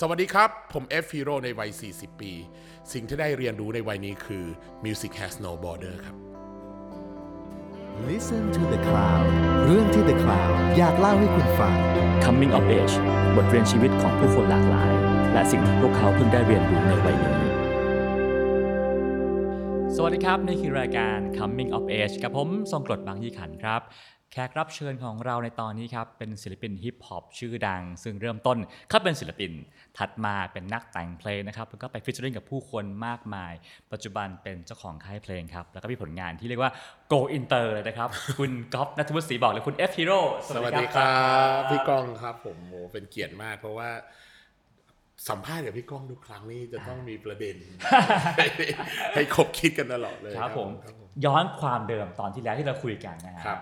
สวัสดีครับ ผม F Hero ในวัย 40 ปี สิ่งที่ได้เรียนรู้ในวัยนี้คือ Music has no border ครับ Listen to the Cloud เรื่องที่ The Cloud อยากเล่าให้คุณฟัง Coming of Age บทเรียนชีวิตของผู้คนหลากหลาย และสิ่งที่พวกเขาเพิ่งได้เรียนรู้ในวัยนี้ สวัสดีครับ นี่คือรายการ Coming of Age กับผมทรงกรดบางยี่ขันธ์ครับ แขกรับเชิญของเราในตอนนี้ครับ เป็นศิลปินฮิปฮอปชื่อดัง ซึ่งเริ่มต้นเขาเป็นศิลปิน ถัดมาเป็นนักแต่งเพลงนะครับ แล้วก็ไปฟิชเชอริงกับผู้คนมากมาย ปัจจุบันเป็นเจ้าของค่ายเพลงครับ แล้วก็มีผลงานที่เรียกว่า Go Inter เลยนะครับ คุณก๊อฟนัทวุฒิศรีบอกหรือคุณ F Hero สวัสดีครับพี่ก้องครับผมโหเป็นเกียรติมากเพราะว่าสัมภาษณ์กับพี่ก้องทุกครั้งนี่จะต้องมีประเด็น ให้ให้คบคิดกันตลอดเลยครับผมครับผม ย้อนความเดิมตอนที่แล้วที่เราคุยกันนะฮะครับ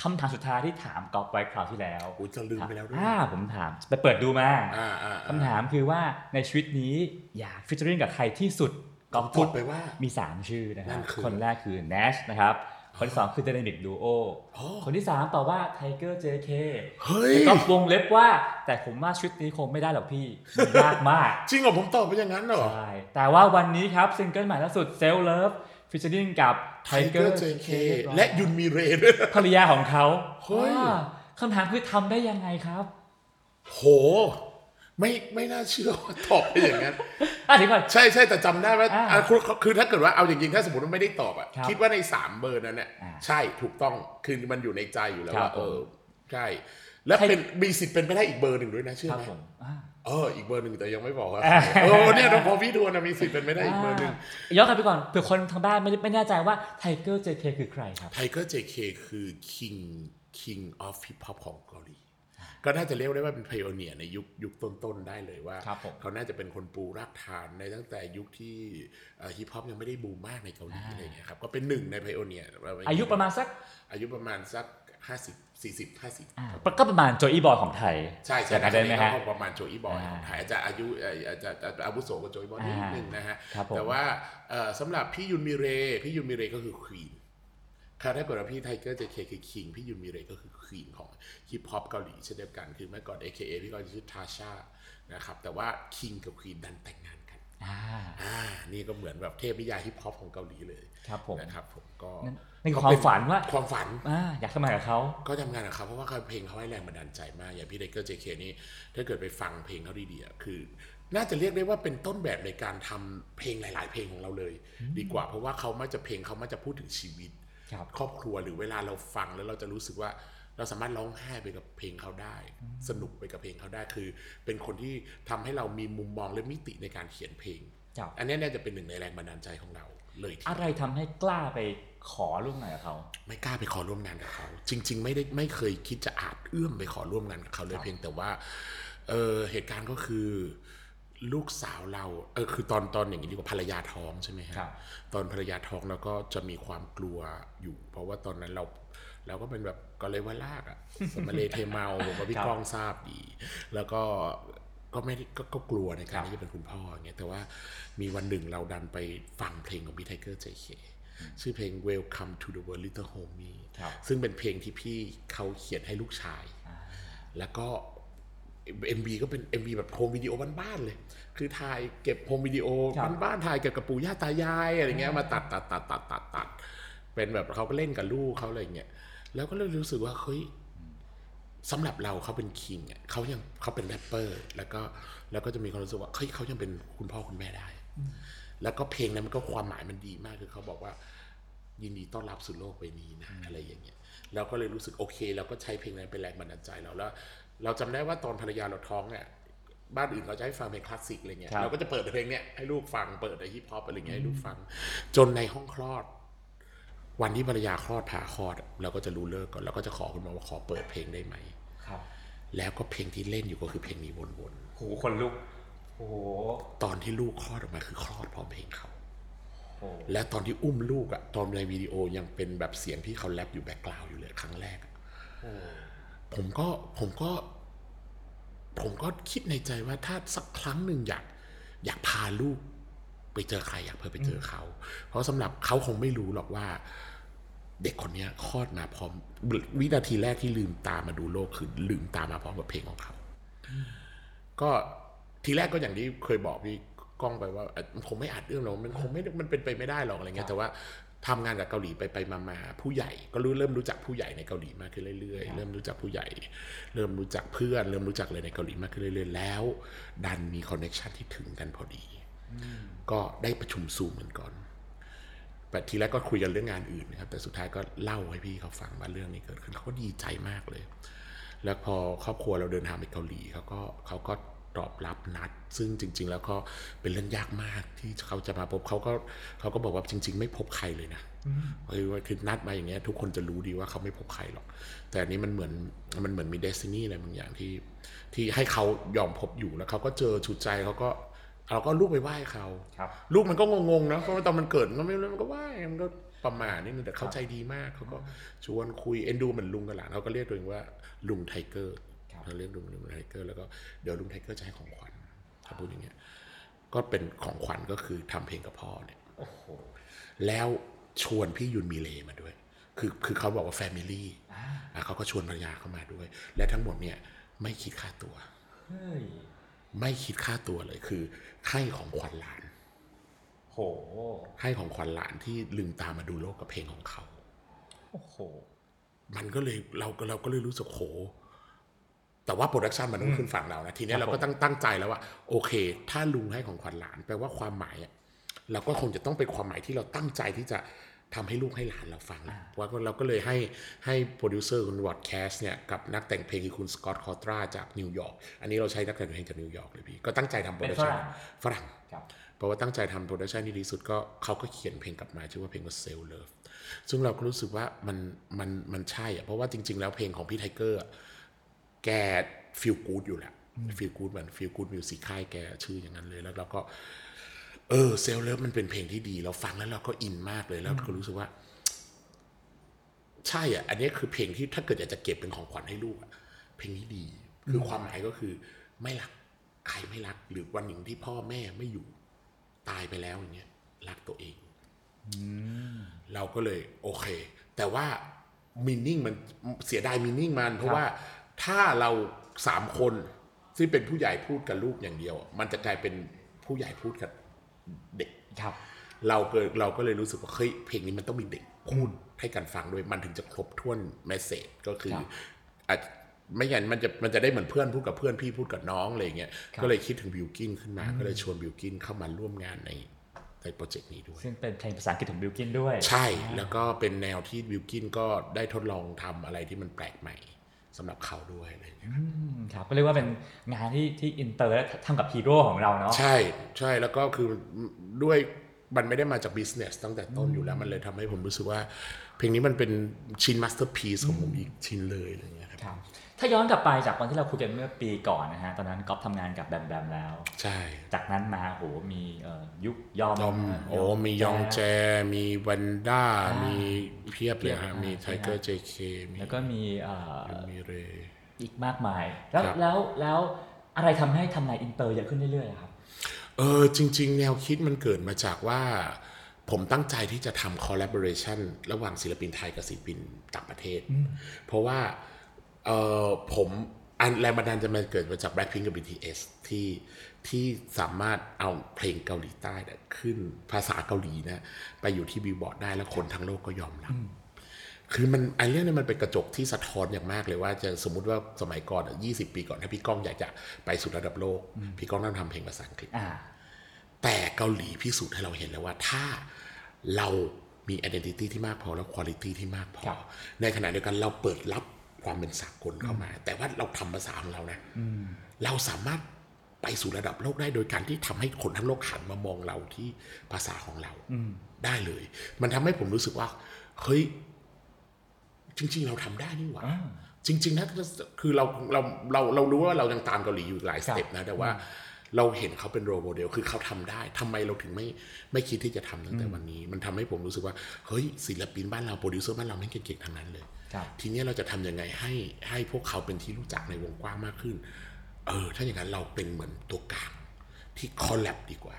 คำถามสุดท้ายที่ถามกอฟไว้คราวที่แล้วโอ้ยจะลืมไปแล้วด้วยอ่าผมถามไปเปิดดูมาอ่าอ่าคำถามคือว่าในชีวิตนี้อยาก featuring กับใครที่สุดกอฟตอบไปว่ามี 3 ชื่อนะคนั่รับนั่นคือคนแรกคือ Nash นะครับ คนที่สองคือ Dynamic Duo โอ้คนที่3ตอบว่า Tiger JK เฮ้ยก็วงเล็บว่า แต่ผมว่าชุดนี้คงไม่ได้หรอกพี่มันยากมาก จริงเหรอผมตอบไปอย่างนั้นเหรอ ใช่ แต่ว่าวันนี้ครับซิงเกิลใหม่ล่าสุด Self Love featuring กับ Tiger Tiger JK JK และยุนมีเรด้วยนะภรรยาของเขาเฮ้ยอ่าคำถามคือทำได้ยังไงครับ โห ไม่ไม่น่าเชื่อว่าตอบไปอย่างนั้นอะเดี๋ยวก่อนใช่ใช่แต่จำได้ว่าอ่าอะคือคือถ้าเกิดว่าเอาจริงๆถ้าสมมติว่าไม่ได้ตอบอะครับคิดว่าในสามเบอร์นั้นเนี่ยอ่าใช่ถูกต้องคือมันอยู่ในใจอยู่แล้วครับว่าเออผมใช่แล้วใครเป็นมีสิทธิ์เป็นไปได้อีกเบอร์หนึ่งด้วยนะเชื่อครับไหมผมอ่า เอออีกเบอร์หนึ่งแต่ยังไม่บอกว่าอ่าเออเนี่ยพอพี่ทวนนะมีสิทธิ์เป็นไปได้อีกเบอร์หนึ่งอ่าย้อนกลับไปก่อนเผื่อคนทางบ้านไม่ได้ไม่แน่ใจว่า Tiger JK คือใครครับ Tiger JK คือ king king of hip hop ของเกาหลีก็น่าจะเรียกได้ว่าเป็น p i o n e e r ในยุคยุคต้นๆได้เลยว่าครับผมเขาน่าจะเป็นคนปูรากฐานในตั้งแต่ยุคที่ฮิปฮอปยังไม่ได้บูมมากในเกาหลีอะไรอย่างเงี้ยครับก็เป็นหนึ่งใน p i o n e e r อายุประมาณสักอายุประมาณสัก 50 40 50อ่าก็ประมาณโจอี้บอยของไทย ใช่ใช่อใช่ย่างนั้นได้ไหมฮะก็ประมาณโจอีบอยอ่าของไทยอาจจะอายุเอ่ออาจจะอาจจะอาวุโสกว่าโจอีบอยนิดอ่านึงนะฮะครับผมแต่ว่าเอ่อสำหรับพี่ยุนมิเร พี่ยุนมิเรก็คือ queen ค่ะถ้าเกิดว่าพี่ Tiger JK คือ king พี่ยุนมิเรก็คือ queen ของฮิปฮอปเกาหลีเช่นเดียวกันคือเมื่อก่อน AKA พี่ก็ชื่อ Tasha นะครับแต่ว่า king กับ queen ดันแต่งงานกันอ่าอ่านี่ก็เหมือนแบบเทพนิยายฮิปฮอปของเกาหลีเลยครับผมนะครับผมก็ นั่นนั่นคือความฝันว่าความฝันอ่าอยากทำงานกับเขาก็ทำงานกับเขาเพราะว่าเพลงเขาให้แรงบันดาลใจมากอย่างพี่ไดเกอร์เจเคนี่ถ้าเกิดไปฟังเพลงเขาดีๆอะคือ น่าจะเรียกได้ว่าเป็นต้นแบบในการทำเพลงหลาย ๆ เพลงของเราเลย ดีกว่าเพราะว่าเขามักจะเพลงเขามักจะพูดถึงชีวิตครับครอบครัวหรือเวลาเราฟังแล้วเราจะรู้สึกว่าเราสามารถร้องไห้ไปกับเพลงเขาได้ สนุกไปกับเพลงเขาได้คือ เป็นคนที่ทำให้เรามีมุมมองและมิติในการเขียนเพลงครับอันนี้น่าจะเป็นหนึ่งในแรงบันดาลใจของเราเลยทีเดียวอะไรทำให้กล้าไป ขอร่วมงานกับเขา ไม่กล้าไปขอร่วมงานกับเขา จริง ๆ ไม่ได้ไม่เคยคิดจะอาจเอื้อมไปขอร่วมงานกับเขาเลคยรับเพียงแต่ว่าเออเหตุการณ์ก็คือลูกสาวเราเออคือตอนตอนอย่างนี้ดีกว่าภรรยาท้องใช่ไหมฮะครับ ตอนภรรยาท้องเราก็จะมีความกลัวอยู่ เพราะว่าตอนนั้นเราเราก็เป็นแบบก็เลยว่าลากอะสมมาเลเทเมาผมว่าพี่ครับก้องทราบดี แล้วก็ก็ไม่ได้ก็ก็กลัวในการครับที่จะเป็นคุณพ่ออย่างเงี้ยแต่ว่ามีวันหนึ่งเราดันไปฟังเพลงของพี่ Tiger JK ชื่อเพลง Welcome to the World Little Homie ครับซึ่งเป็นเพลงที่พี่เขาเขียนให้ลูกชาย แล้วก็ MV ก็เป็น MV แบบ home video บ้านๆเลย คือถ่ายเก็บ home video ครับบ้านๆถ่ายเก็บกับปู่ย่าตายายอะไรเงี้ยมาตัดตัดตัดตัดตัดตัดเป็นแบบเขาก็เล่นกับลูกเขาอะไรเงี้ยแล้วก็เลยรู้สึกว่าเฮ้ยสำหรับเราเขาเป็น king อะเขายังเขาเป็นแรปเปอร์ แล้วก็แล้วก็จะมีความรู้สึกว่าเฮ้ยเขายังเป็นคุณพ่อคุณแม่ได้ แล้วก็เพลงนั้นมันก็ความหมายมันดีมากคือเขาบอกว่า ยินดีต้อนรับสู่โลกใบนี้นะอะไรอย่างเงี้ยเราก็เลยรู้สึกโอเคเราก็ใช้เพลงนั้นเป็นแรงบันดาลใจเราแล้ว เราจำได้ว่าตอนภรรยาเราท้องเนี่ยบ้านอื่นเขาจะให้ฟังเพลงคลาสสิกอะไรเงี้ยครับเราก็จะเปิดเพลงเนี้ยให้ลูกฟังเปิดในฮิปฮอปอะไรเงี้ยให้ลูกฟัง จนในห้องคลอด วันที่ภรรยาคลอดผ่าคลอดอะเราก็จะรู้เลิกก่อนเราก็จะขอคุณหมอว่าขอเปิดเพลงได้ไหมครับ แล้วก็เพลงที่เล่นอยู่ก็คือเพลงนี้วนโหคนลุกโอ้โหๆ ตอนที่ลูกคลอดออกมาคือคลอดพร้อมเพลงเขาโอ้โหและตอนที่อุ้มลูกอะตอนในวิดีโอยังเป็นแบบเสียงที่เขาแรปอยู่ background อยู่เลยครั้งแรกอะผมก็ผมก็ ผมก็คิดในใจว่าถ้าสักครั้งหนึ่งอยาก อยากพาลูก ไปเจอใครอยากเพื่อไปเจอเขา เพราะสำหรับเขาคงไม่รู้หรอกว่า เด็กคนเนี้ยคลอดมาพร้อม วินาทีแรกที่ลืมตามาดูโลกคือลืมตามาพร้อมกับเพลงของเขา ก็ ทีแรกก็อย่างที่เคยบอกพี่ก้องไปว่าเอ่อมันคงไม่อาจเรื่องหรอกมันคงไม่มันเป็นไปไม่ได้หรอกอะไรเงี้ยแต่ว่าทำงานกับเกาหลีไปไปมามาผู้ใหญ่ ก็รู้เริ่มรู้จักผู้ใหญ่ในเกาหลีมากขึ้นเรื่อยๆ เริ่มรู้จักผู้ใหญ่ เริ่มรู้จักเพื่อน เริ่มรู้จักอะไรในเกาหลีมากขึ้นเรื่อยๆแล้ว ดันมีคอนเน t ชันที่ถึงกันพอดี ก็ได้ประชุมซูมกันก่อนแต่ทีแรกก็คุยกันเรื่องงานอื่นนะครับแต่สุดท้ายก็เล่าให้พี่เขาฟังว่าเรื่องนี้เกิดขึ้นเขาก็ดีใจมากเลย แล้วพอครอบครัวเราเดินทางไปเกาหลีเขาก็เขาก็ ตอบรับนัด ซึ่งจริง ๆ แล้วก็เป็นเรื่องยากมากที่เขาจะมาพบเขาก็เขาก็บอกว่าจริง ๆ ไม่พบใครเลยนะเฮ้ยว่าคือนัดมาอย่างเงี้ยทุกคนจะรู้ดีว่าเขาไม่พบใครหรอก แต่อันนี้มันเหมือนมันเหมือนมีเดซินี่อะไรบางอย่างที่ ที่ให้เขายอมพบอยู่แล้วเขาก็เจอชุดใจเขาก็เราก็ลูกไปไหว้เขาครับลูกมันก็งงๆนะเพราะว่าตอนมันเกิดมันก็ไม่รู้มันก็ไหว้มันก็ประมาณนี้นึงแต่เขาใจดีมากเขาก็ชวนคุยเอ็นดูเหมือนลุงกับหลานเขาก็เรียกตัวเองว่าลุงไทเกอร์ ครับเขาเรียกลุงลุงไทเกอร์แล้วก็เดี๋ยวลุงไทเกอร์จะให้ของขวัญเขาพูดอย่างเงี้ยก็เป็นของขวัญก็คือทำเพลงกับพ่อเนี่ยโอ้โหแล้วชวนพี่ยุนมีเรมาด้วย คือคือเขาบอกว่า familyอะเขาก็ชวนภรรยาเข้ามาด้วย และทั้งหมดเนี่ยไม่คิดค่าตัวเฮ้ยไม่คิดค่าตัวเลยคือให้ของขวัญหลานโหให้ของขวัญหลานที่ลืมตามาดูโลกกับเพลงของเขาโอ้โหมันก็เลยเราก็เราก็เลยรู้สึกโห แต่ว่า production มันต้องขึ้นฝั่งเรานะทีเนี้ยครับเราก็ตั้งตั้งใจแล้วว่าโอเค ถ้าลุงให้ของขวัญหลานแปลว่าความหมายอะเราก็คงจะต้องเป็นความหมายที่เราตั้งใจที่จะทำให้ลูกให้หลานเราฟังว่าก็เราก็เลยให้ให้โปรดิวเซอร์คุณวอดแคสเนี่ยกับนักแต่งเพลงคือคุณสกอตคอตราจากนิวยอร์กอันนี้เราใช้นักแต่งเพลงจากนิวยอร์กเลยพี่ก็ตั้งใจทำ production เป็นฝรั่งฝรั่งครับเพราะว่าตั้งใจทำ production ที่ดีที่สุดก็เขาก็เขียนเพลงกลับมาชื่อว่าเพลงว่า Self Love ซึ่งเราก็รู้สึกว่ามันมันมันใช่อะเพราะว่าจริง ๆ แล้วเพลงของพี่ไทเกอร์อะ แก feel good อยู่แหละ feel good เหมือน Feel Ghood Music่ายแกชื่ออย่างนั้นเลยแล้วเราก็ เออ Self Love มันเป็นเพลงที่ดีเราฟังแล้วเราก็อินมากเลยแล้วก็รู้สึกว่า ใช่อะ อันนี้คือเพลงที่ถ้าเกิดอยากจะเก็บเป็นของขวัญให้ลูกอะเพลงนี้ดี คือความหมายก็คือ ไม่รักใครไม่รัก หรือวันหนึ่งที่พ่อแม่ไม่อยู่ ตายไปแล้วอย่างเงี้ยรักตัวเองเราก็เลย โอเค แต่ว่า meaning มันเสียดาย meaning มัน เพราะว่า ถ้าเราสามคนที่เป็นผู้ใหญ่พูดกับลูกอย่างเดียว มันจะกลายเป็นผู้ใหญ่พูดกับเด็กครับ เราเกิดเราก็เลยรู้สึกว่าเฮ้ยเพลงนี้มันต้องมีเด็กพูดให้กันฟังด้วยมันถึงจะครบถ้วน message ก็คือครับอาจไม่งั้นมันจะมันจะได้เหมือนเพื่อนพูดกับเพื่อนพี่พูดกับน้องอะไรอย่างเงี้ยครับก็เลยคิดถึงบิวกินขึ้นมา ก็เลยชวนบิวกินเข้ามาร่วมงานในในโปรเจกต์นี้ด้วย ซึ่งเป็นเพลงภาษาอังกฤษของบิลกินด้วย ใช่แล้วก็เป็นแนวที่บิวกินก็ได้ทดลองทำอะไรที่มันแปลกใหม่ สำหรับเขาด้วยอะไรอย่างเงี้ยอืมครับก็เรียกว่าเป็นงานที่ที่อินเตอร์และทำกับฮีโร่ของเราเนาะใช่ใช่แล้วก็คือด้วยมันไม่ได้มาจาก business ตั้งแต่ต้นอยู่แล้วมันเลยทำให้ผมรู้สึกว่า เพลงนี้มันเป็นชิ้น masterpiece ของผมอีกชิ้นเลยอะไรอย่างเงี้ยครับครับ ถ้าย้อนกลับไปจากวันที่เราคุยกันเมื่อปีก่อนนะฮะ ตอนนั้นก๊อฟทำงานกับแบมแบมแล้ว ใช่ จากนั้นมาโหมีเอ่อยุคยอมยอมโอ้มียองแจ มีวันด้า มีเพียบเลยฮะ มีไทเกอร์เจเคมีแล้วก็มีเอ่อมีเรอีกมากมาย แล้วครับแล้วแล้วอะไรทำให้ทำงานอินเตอร์เยอะขึ้นเรื่อยๆอะครับ เออจริง ๆ แนวคิดมันเกิดมาจากว่าผมตั้งใจที่จะทำ collaboration ระหว่างศิลปินไทยกับศิลปินต่างประเทศ เพราะว่า เออผมอันแรงบันดาลใจมันเกิดมาจาก Blackpink กับ BTS ที่ที่สามารถเอาเพลงเกาหลีใต้เนี่ยขึ้นภาษาเกาหลีนะไปอยู่ที่บิลบอร์ดได้แล้วคนทั้งโลกก็ยอมรับ คือมันไอ้เรื่องนี้มันเป็นกระจกที่สะท้อนอย่างมากเลยว่าจะสมมุติว่าสมัยก่อนยี่สิบปีก่อนถ้าพี่ก้องอยากจะไปสู่ระดับโลก พี่ก้องต้องทำเพลงภาษาอังกฤษอ่าแต่เกาหลีพิสูจน์ให้เราเห็นแล้วว่าถ้าเรามี identity ที่มากพอแล้ว quality ที่มากพอครับในขณะเดียวกันเราเปิดรับ ความเป็นสากลเข้ามา แต่ว่าเราทำภาษาของเรานะเราสามารถไปสู่ระดับโลกได้โดยการที่ทำให้คนทั้งโลกหันมามองเราที่ภาษาของเราได้เลย มันทำให้ผมรู้สึกว่าเฮ้ยจริง ๆ เราทำได้นี่หว่าอ่าจริง ๆนะคือเราเราเราเรารู้ว่าเรายังตามเกาหลีอยู่หลาย step นะแต่ว่าเราเห็นเขาเป็น role model คือเขาทำได้ทำไมเราถึงไม่ไม่คิดที่จะทำตั้งแต่วันนี้ มันทำให้ผมรู้สึกว่า เฮ้ยศิลปินบ้านเราโปรดิวเซอร์บ้านเราไม่งเก่งๆทั้งนั้นเลยครับ ทีเนี้ยเราจะทำยังไงให้ให้พวกเขาเป็นที่รู้จักในวงกว้างมากขึ้น เออ ถ้าอย่างนั้นเราเป็นเหมือนตัวกลางที่ collab ดีกว่า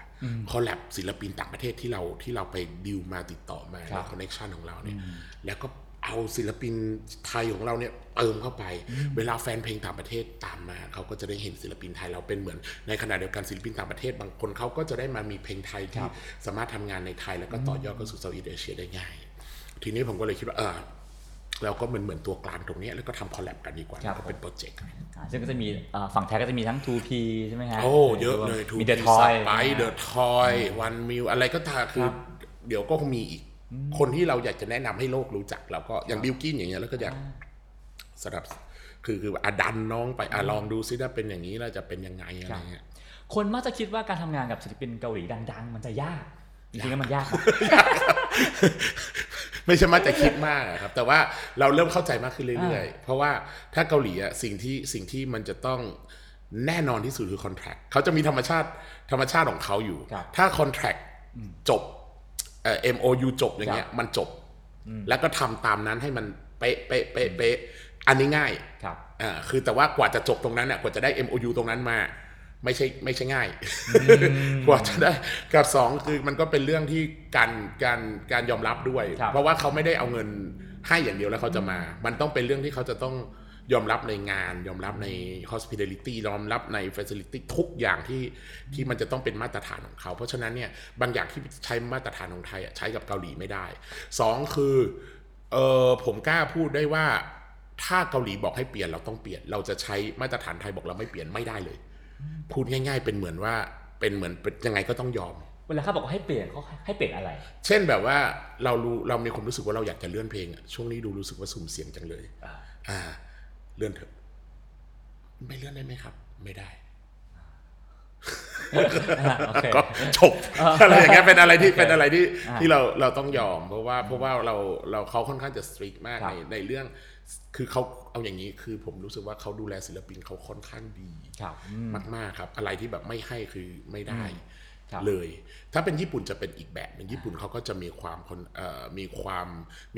collab ศิลปินต่างประเทศที่เราที่เราไปดิวมาติดต่อมาครัในบคอนเน t ชันของเราเนี่ย แล้วก็เอาศิลปินไทยของเราเนี่ยเติมเข้าไป เวลาแฟนเพลงต่างประเทศตามมาเขาก็จะได้เห็นศิลปินไทยเราเป็นเหมือนในขณะเดียวกันศิลปินต่างประเทศ บางคนเขาก็จะได้มามีเพลงไทยที่สามารถทำงานในไทยแล้วก็ต่อยอดเข้าสู่ Southeast Asia ได้ง่าย ทีนี้ผมก็เลยคิดว่าเออ เราก็เหมือนเหมือนตัวกลางตรงเนี้ยแล้วก็ทำ collab กันดีกว่าครับก็เป็นโปรเจกต์อ่าซึ่งก็จะมีเอ่อฝั่งไทยก็จะมีทั้ง 2P ใช่ไหมฮะโอ้เยอะเลยทูมีเดอะทอยไปเดอะทอยวันมิวอะไรก็ตามคือเดี๋ยวก็คงมีอีก คนที่เราอยากจะแนะนำให้โลกรู้จักเราก็อย่างบิวกินอย่างเงี้ยแล้วก็อยากสำหรับคือคืออะดันน้องไปอะลองดูซิถ้าเป็นอย่างนี้แล้วจะเป็นยังไงอะไรเงี้ยคนมักจะคิดว่าการทำงานกับศิลปินเกาหลีดัง ๆ มันจะยากจริงๆแล้วมันยากนะ ไม่ใช่มาแต่คิดมากอะครับ แต่ว่าเราเริ่มเข้าใจมากขึ้นเรื่อยๆ เพราะว่าถ้าเกาหลีอะสิ่งที่สิ่งที่มันจะต้องแน่นอนที่สุดคือคอนแท c t เขาจะมีธรรมชาติธรรมชาติของเขาอยู่ครับถ้าคอนแท c t จบเอ่อ MOU จบอย่างเงี้ยครับมันจบ แล้วก็ทำตามนั้นให้มันเป๊ะเป๊ะเป๊ะเป๊ะอันนี้ง่ายครับอ่าคือแต่ว่ากว่าจะจบตรงนั้นเนี่ยกว่าจะได้ MOU ตรงนั้นมา ไม่ใช่ไม่ใช่ง่ายกว่าจะได้กับสองคือมันก็เป็นเรื่องที่การการการยอมรับด้วยครับเพราะว่าเขาไม่ได้เอาเงินให้อย่างเดียวแล้วเขาจะมา มันต้องเป็นเรื่องที่เขาจะต้องยอมรับในงาน ยอมรับใน hospitality ยอมรับใน facility ทุกอย่างที่ที่มันจะต้องเป็นมาตรฐานของเขา เพราะฉะนั้นเนี่ยบางอย่างที่ใช้มาตรฐานของไทยอะใช้กับเกาหลีไม่ได้สองคือเออผมกล้าพูดได้ว่าถ้าเกาหลีบอกให้เปลี่ยนเราต้องเปลี่ยน เราจะใช้มาตรฐานไทยบอกเราไม่เปลี่ยนไม่ได้เลย พูดง่าย ๆ เป็นเหมือนว่าเป็นเหมือนเป็นยังไงก็ต้องยอม เวลาเขาบอกว่าให้เปลี่ยนเขาให้เปลี่ยนอะไร เช่นแบบว่าเรารู้เรามีความรู้สึกว่าเราอยากจะเลื่อนเพลงอะช่วงนี้ดูรู้สึกว่าสุ่มเสี่ยงจังเลยอ่าอ่า เลื่อนเถอะ ไม่เลื่อนได้ไหมครับ ไม่ได้อ่าโอเคก็จบอะไรอย่างเงี้ยเป็นอะไรที่โอเคเป็นอะไรที่อ่าที่เราเราต้องยอม เพราะว่าเพราะว่าเราเราเขาค่อนข้างจะสตรีทมากครับในในเรื่อง คือเขาเอาอย่างนี้คือผมรู้สึกว่าเขาดูแลศิลปินเขาค่อนข้างดีครับอืมมากๆครับ อะไรที่แบบไม่ให้คือไม่ได้ครับเลย ถ้าเป็นญี่ปุ่นจะเป็นอีกแบบหนึ่งญี่ปุ่นเขาก็จะมีความคนเอ่อมีความ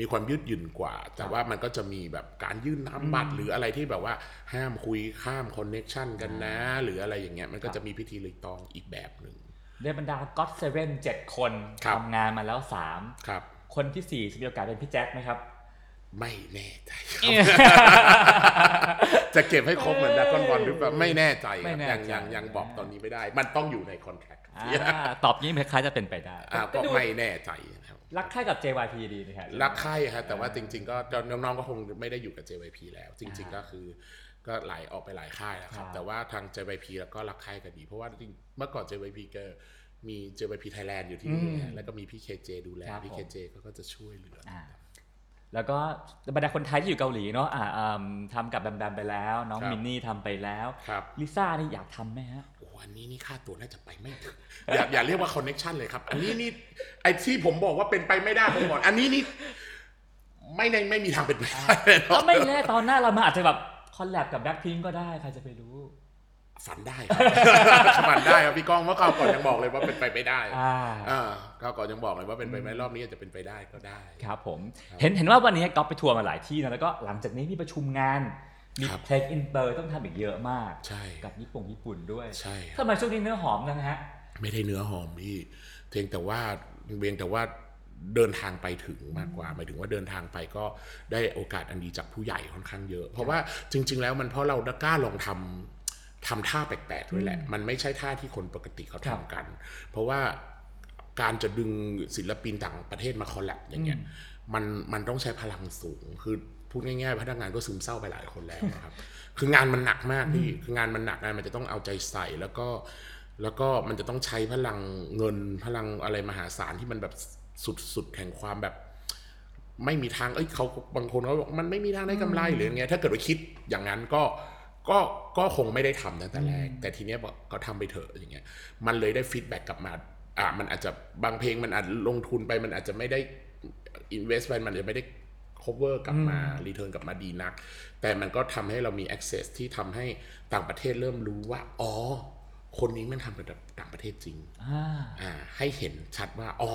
มีความยืดหยุ่นกว่า แต่ว่ามันก็จะมีแบบการยื่นน้ำบัตรหรืออะไรที่แบบว่าห้ามคุยข้ามคอนเน็ชันกันนะ หรืออะไรอย่างเงี้ยมันก็จะมีพิธีรีตองอีกแบบหนึ่งในบรรดาก็ t เซเว่นเจ็ดคนครับทำงานมาแล้วสามครับคนที่สี่จะมีโอกาสเป็นพี่แจ็คไหมครับ ไม่แน่ใจครับ จะเก็บให้ครบเหมือนดากอนบอลหรือเปล่าไม่แน่ใจคไม่รับแน่ยังใจยังยังบอกตอนนี้ไม่ได้ มันต้องอยู่ในคอนแทคอ่าตอบงี้คล้ายๆจะเป็นไปได้ อ่าก็ไม่แน่ใจนะครับ รักใคร่กับ JYP ดีนะครับ รักใคร่ครับแต่ว่าจริงๆก็น้องๆก็คงไม่ได้อยู่กับ JYP แล้ว จริง ๆ ก็คือก็หลายออกไปหลายค่ายแล้วครับแต่ว่าทาง JYP แล้วก็รักใคร่กันดี เพราะว่าจริงเมื่อก่อน JYP ก็มี JYP Thailand อยู่ที่นี่ฮะแล้วก็มีพี่ KJ ดูแลพี่ KJ เขาก็จะช่วยเหลืออ่า แล้วก็บรรดาคนไทยที่อยู่เกาหลีเนาะอ่าอืมทำกับแบมแบมไปแล้ว น้องครับมินนี่ทำไปแล้วครับลิซ่านี่อยากทำไหมฮะโอ้อันนี้นี่ค่าตัวน่าจะไปไม่ถึงอย่าอย่าเรียกว่า connection เลยครับ อันนี้นี่ไอ้ที่ผมบอกว่าเป็นไปไม่ได้ผมบอกอันนี้นี่ไม่ในไม่มีทางเป็นไปได้เลยเนก็อะไม่แน่ตอนหน้าเรามาอาจจะแบบ collab กับแบ็คพิงก็ได้ใครจะไปรู้ ฝันได้ครับฝันได้ครับพี่ก้องเมื่อคราวก่อนยังบอกเลยว่าเป็นไปไม่ได้อ่าอ่าคราวก่อนยังบอกเลยว่าเป็นไปไม่รอบนี้อาจจะเป็นไปได้ก็ได้ ครับผม เห็นเห็นว่าวันนี้ก๊อฟไปทัวร์มาหลายที่นะแล้วก็หลังจากนี้มีประชุมงานมีครับเพลงอินเตอร์ต้องทำอีกเยอะมากใช่กับญี่ปุ่งญี่ปุ่นด้วยใช่ครับทำไมช่วงนี้เนื้อหอมจังฮะ ไม่ได้เนื้อหอมพี่เพียงแต่ว่าเพียงแต่ว่าเดินทางไปถึงมากกว่าหมายถึงว่าเดินทางไปก็ได้โอกาสอันดีจากผู้ใหญ่ค่อนข้างเยอะ เพราะว่าจริง ๆ แล้วมันเพราะเรากล้าลองทำ ทำท่าแปลกๆด้วยแหละ มันไม่ใช่ท่าที่คนปกติเขาครับทำกัน เพราะว่าการจะดึงศิลปินต่างประเทศมาคอลแลบอย่างเงี้ยมันมันต้องใช้พลังสูง คือพูดง่ายๆพนักงานก็ซึมเศร้าไปหลายคนแล้วนะครับ คืองานมันหนักมากพี่คืองานมันหนักงานมันจะต้องเอาใจใส่แล้วก็แล้วก็มันจะต้องใช้พลังเงินพลังอะไรมหาศาลที่มันแบบสุดๆแห่งความแบบ ไม่มีทางเอ้ยเขาบางคนเขาบอกมันไม่มีทางได้กำไรหรืออย่างเงี้ยถ้าเกิดว่าคิดอย่างนั้นก็ ก็ก็คงไม่ได้ทำตั้งแต่แรก แต่ทีเนี้ยบอกก็ทำไปเถอะอย่างเงี้ยมันเลยได้ฟีดแบ็กกลับมาอ่ามันอาจจะบางเพลงมันอาจลงทุนไปมันอาจจะไม่ได้ invest ไปมันอาจจะไม่ได้ cover กลับมา return กลับมาดีนัก แต่มันก็ทำให้เรามี access ที่ทำให้ต่างประเทศเริ่มรู้ว่า อ๋อ คนนี้มันทำกับต่างประเทศจริงอ่าอ่าให้เห็นชัดว่า อ๋อ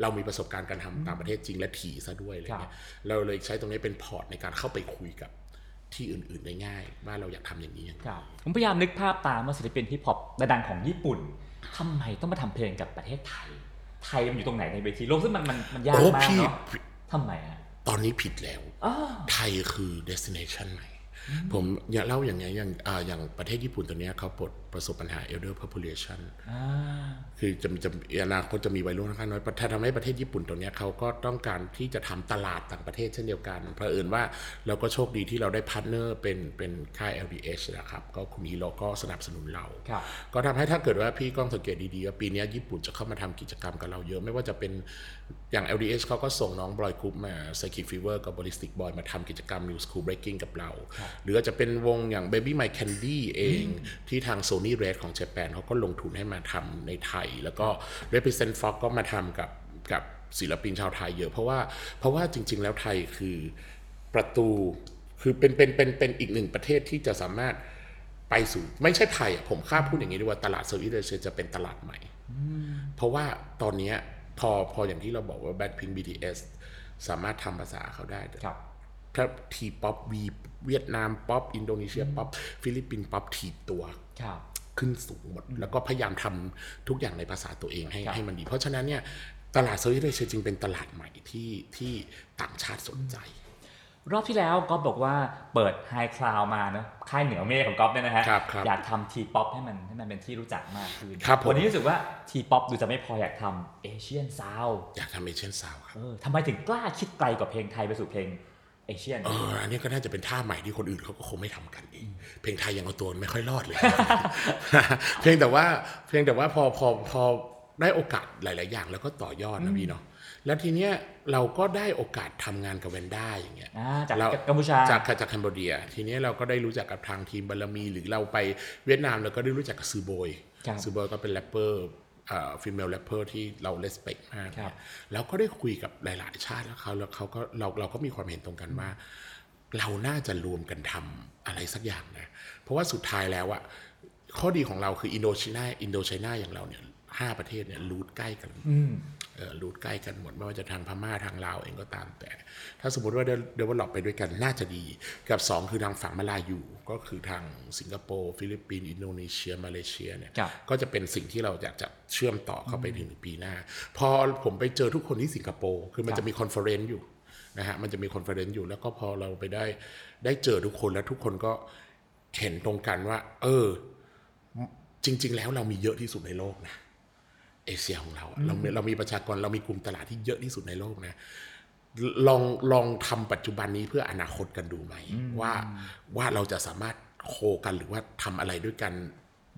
เรามีประสบการณ์การทำต่างประเทศจริงและถี่ซะด้วยอะไรเงี้ยเราเลยใช้ตรงนี้เป็นพอร์ตในการเข้าไปคุยกับ ที่อื่น ๆได้ง่าย ว่าเราอยากทำอย่างนี้อย่างนี้ครับผมพยายามนึกภาพตามว่าศิลปินฮิปฮอปดังๆของญี่ปุ่นทำไมต้องมาทำเพลงกับประเทศไทย ไทยมันอยู่ตรงไหนในเวทีโลกซึ่งมันมันมันยากโอ้มากพี่เนาะทำไมฮะตอนนี้ผิดแล้วไทยคือ destination ใหม่ผมอยากเล่าอย่างไงยอย่างอ่าอย่างประเทศญี่ปุ่นตอนเนี้ยเขาปลดประสบปัญหา elder population คือจะจะอนาคตจะมีวัยรุ่นค่อนข้างน้อยถ้าทำให้ประเทศญี่ปุ่นตรงเนี้ยเขาก็ต้องการที่จะทำตลาดต่างประเทศเช่นเดียวกันเพราะเอิญว่าเราก็โชคดีที่เราได้ partner เป็นเป็นค่าย LDH นะครับ ก็คุณฮีโร่ก็สนับสนุนเราครับก็ทำให้ถ้าเกิดว่าพี่ก้องสังเกตดีๆว่าปีเนี้ยญี่ปุ่นจะเข้ามาทำกิจกรรมกับเราเยอะไม่ว่าจะเป็นอย่าง LDH เขาก็ส่งน้อง boy group มา Psychic Fever กับ Ballistik Boyz มาทำกิจกรรม New School Breaking กับเรา หรืออาจจะเป็นวงอย่าง Baby My Candy เองที่ทาง Sony Red ของญี่ปุ่นเขาก็ลงทุนให้มาทำในไทย แล้วก็ Represent Fox ก็มาทำกับกับศิลปินชาวไทยเยอะเพราะว่าเพราะว่าจริง ๆ แล้วไทยคือประตูคือเป็นเป็นเป็นเป็นอีกหนึ่งประเทศที่จะสามารถไปสู่ไม่ใช่ไทยอะผมข้ามพูดอย่างนี้ดีกว่าตลาด Southeast Asia จะเป็นตลาดใหม่ เพราะว่าตอนเนี้ยพอพออย่างที่เราบอกว่า Blackpink BTS สามารถทำภาษาเขาได้ครับถ้า T-pop วีเวียดนามป๊อปอินโดนีเซียป๊อปฟิลิปปินส์ป๊อปถีบตัวครับ ขึ้นสูงหมด แล้วก็พยายามทำทุกอย่างในภาษาตัวเองให้ครับให้มันดี เพราะฉะนั้นเนี่ยตลาด Southeast Asia จึงเป็นตลาดใหม่ที่ที่ต่างชาติสนใจ รอบที่แล้วก๊อฟบอกว่าเปิด High Cloud มาเนอะค่ายเหนือเมฆของก๊อฟเนี่ยนะฮะครับครับอยากทำ T-pop ให้มันให้มันเป็นที่รู้จักมากขึ้นครับผมวันนี้รู้สึกว่าT-pop ดูจะไม่พออยากทำ Asian sound อยากทำ Asian sound ครับเออทำไมถึงกล้าคิดไกลกว่าเพลงไทยไปสู่เพลง Asian เอออันนี้ก็น่าจะเป็นท่าใหม่ที่คนอื่นเขาก็คงไม่ทำกันอีกเพลงไทยยังเอาตัวไม่ค่อยรอดเลย เพียงแต่ว่าเพียงแต่ว่าพอพอพอได้โอกาสหลาย ๆ อย่างแล้วก็ต่อยอดนะพี่เนาะแล้วทีเนี้ยเราก็ได้โอกาสทำงานกับ VannDa อย่างเงี้ยอ่าจากเรากัมพูชาจากจาก Cambodia ทีเนี้ยเราก็ได้รู้จักกับทางทีม Baramey หรือเราไปเวียดนามเราก็ได้รู้จักกับ Suboi ครับ Suboi ก็เป็น rapper female rapper ที่เรา respect มากครับแล้วก็ได้คุยกับหลาย ๆ ชาติแล้วเขาแล้วเขาก็เราเราก็มีความเห็นตรงกันว่า เราน่าจะรวมกันทำอะไรสักอย่างนะ เพราะว่าสุดท้ายแล้วอะข้อดีของเราคืออินโดชีนา Indochina อย่างเราเนี่ย ห้าประเทศเนี่ย root ใกล้กันเออ root ใกล้กันหมดไม่ว่าจะทางพม่าทางลาวเองก็ตามแต่ ถ้าสมมติว่า develop ไปด้วยกันน่าจะดี กับสองคือทางฝั่งมาลายูก็คือทางสิงคโปร์ฟิลิปปินส์อินโดนีเซียมาเลเซียเนี่ยครับก็จะเป็นสิ่งที่เราอยากจะเชื่อมต่อเข้าไปถึงปีหน้า พอผมไปเจอทุกคนที่สิงคโปร์คือมันจะมี conference อยู่นะฮะมันจะมี conference อยู่แล้วก็พอเราไปได้ได้เจอทุกคนแล้วทุกคนก็เห็นตรงกันว่า เออ จริง ๆ แล้วเรามีเยอะที่สุดในโลกนะ เอเชียของเราอะเรามีเรามีประชากรเรามีกลุ่มตลาดที่เยอะที่สุดในโลกนะลองลองทำปัจจุบันนี้เพื่ออนาคตกันดูไหมว่าว่าเราจะสามารถโคกันหรือว่าทำอะไรด้วยกัน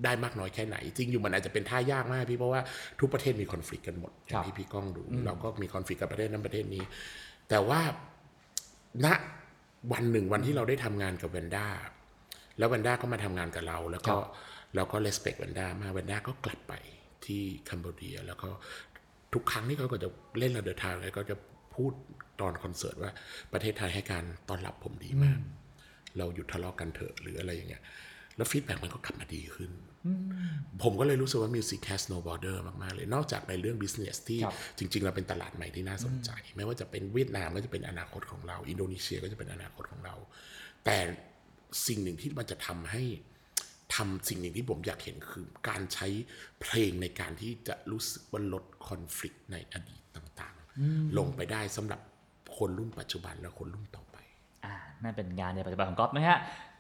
ได้มากน้อยแค่ไหน จริงอยู่มันอาจจะเป็นท่ายากมากพี่เพราะว่าทุกประเทศมีคอน FLICT กันหมดอย่างที่พี่ก้องดู เราก็มีคอน FLICT กับประเทศนั้นประเทศนี้ แต่ว่าณวันหนึ่งวันที่เราได้ทำงานกับแวนด้าแล้วแวนด้าก็มาทำงานกับเรา แล้วก็เราก็เลสเปกแวนด้ามากแวนด้าก็กลับไป ที่คัมโบเดีย แล้วก็ทุกครั้งที่เขาก็จะเล่นระเดินทางแล้วก็จะพูดตอนคอนเสิร์ตว่าประเทศไทยให้การต้อนรับผมดีมาก เราหยุดทะเลาะกันเถอะหรืออะไรอย่างเงี้ยแล้ว feedback มันก็กลับมาดีขึ้น ผมก็เลยรู้สึกว่า Music has no border มาก ๆ เลย นอกจากในเรื่อง business ที่ครับจริง ๆ เราเป็นตลาดใหม่ที่น่าสนใจ ไม่ว่าจะเป็นเวียดนามก็จะเป็นอนาคตของเรา อินโดนีเซียก็จะเป็นอนาคตของเรา แต่สิ่งหนึ่งที่มันจะทำให้ ทำสิ่งหนึ่งที่ผมอยากเห็นคือการใช้เพลงในการที่จะรู้สึกว่าลดคอน FLICT ในอดีตต่างๆ ลงไปได้สำหรับคนรุ่นปัจจุบันและคนรุ่นต่อไป อ่า นั่นเป็นงานในปัจจุบันของก๊อฟนะฮะ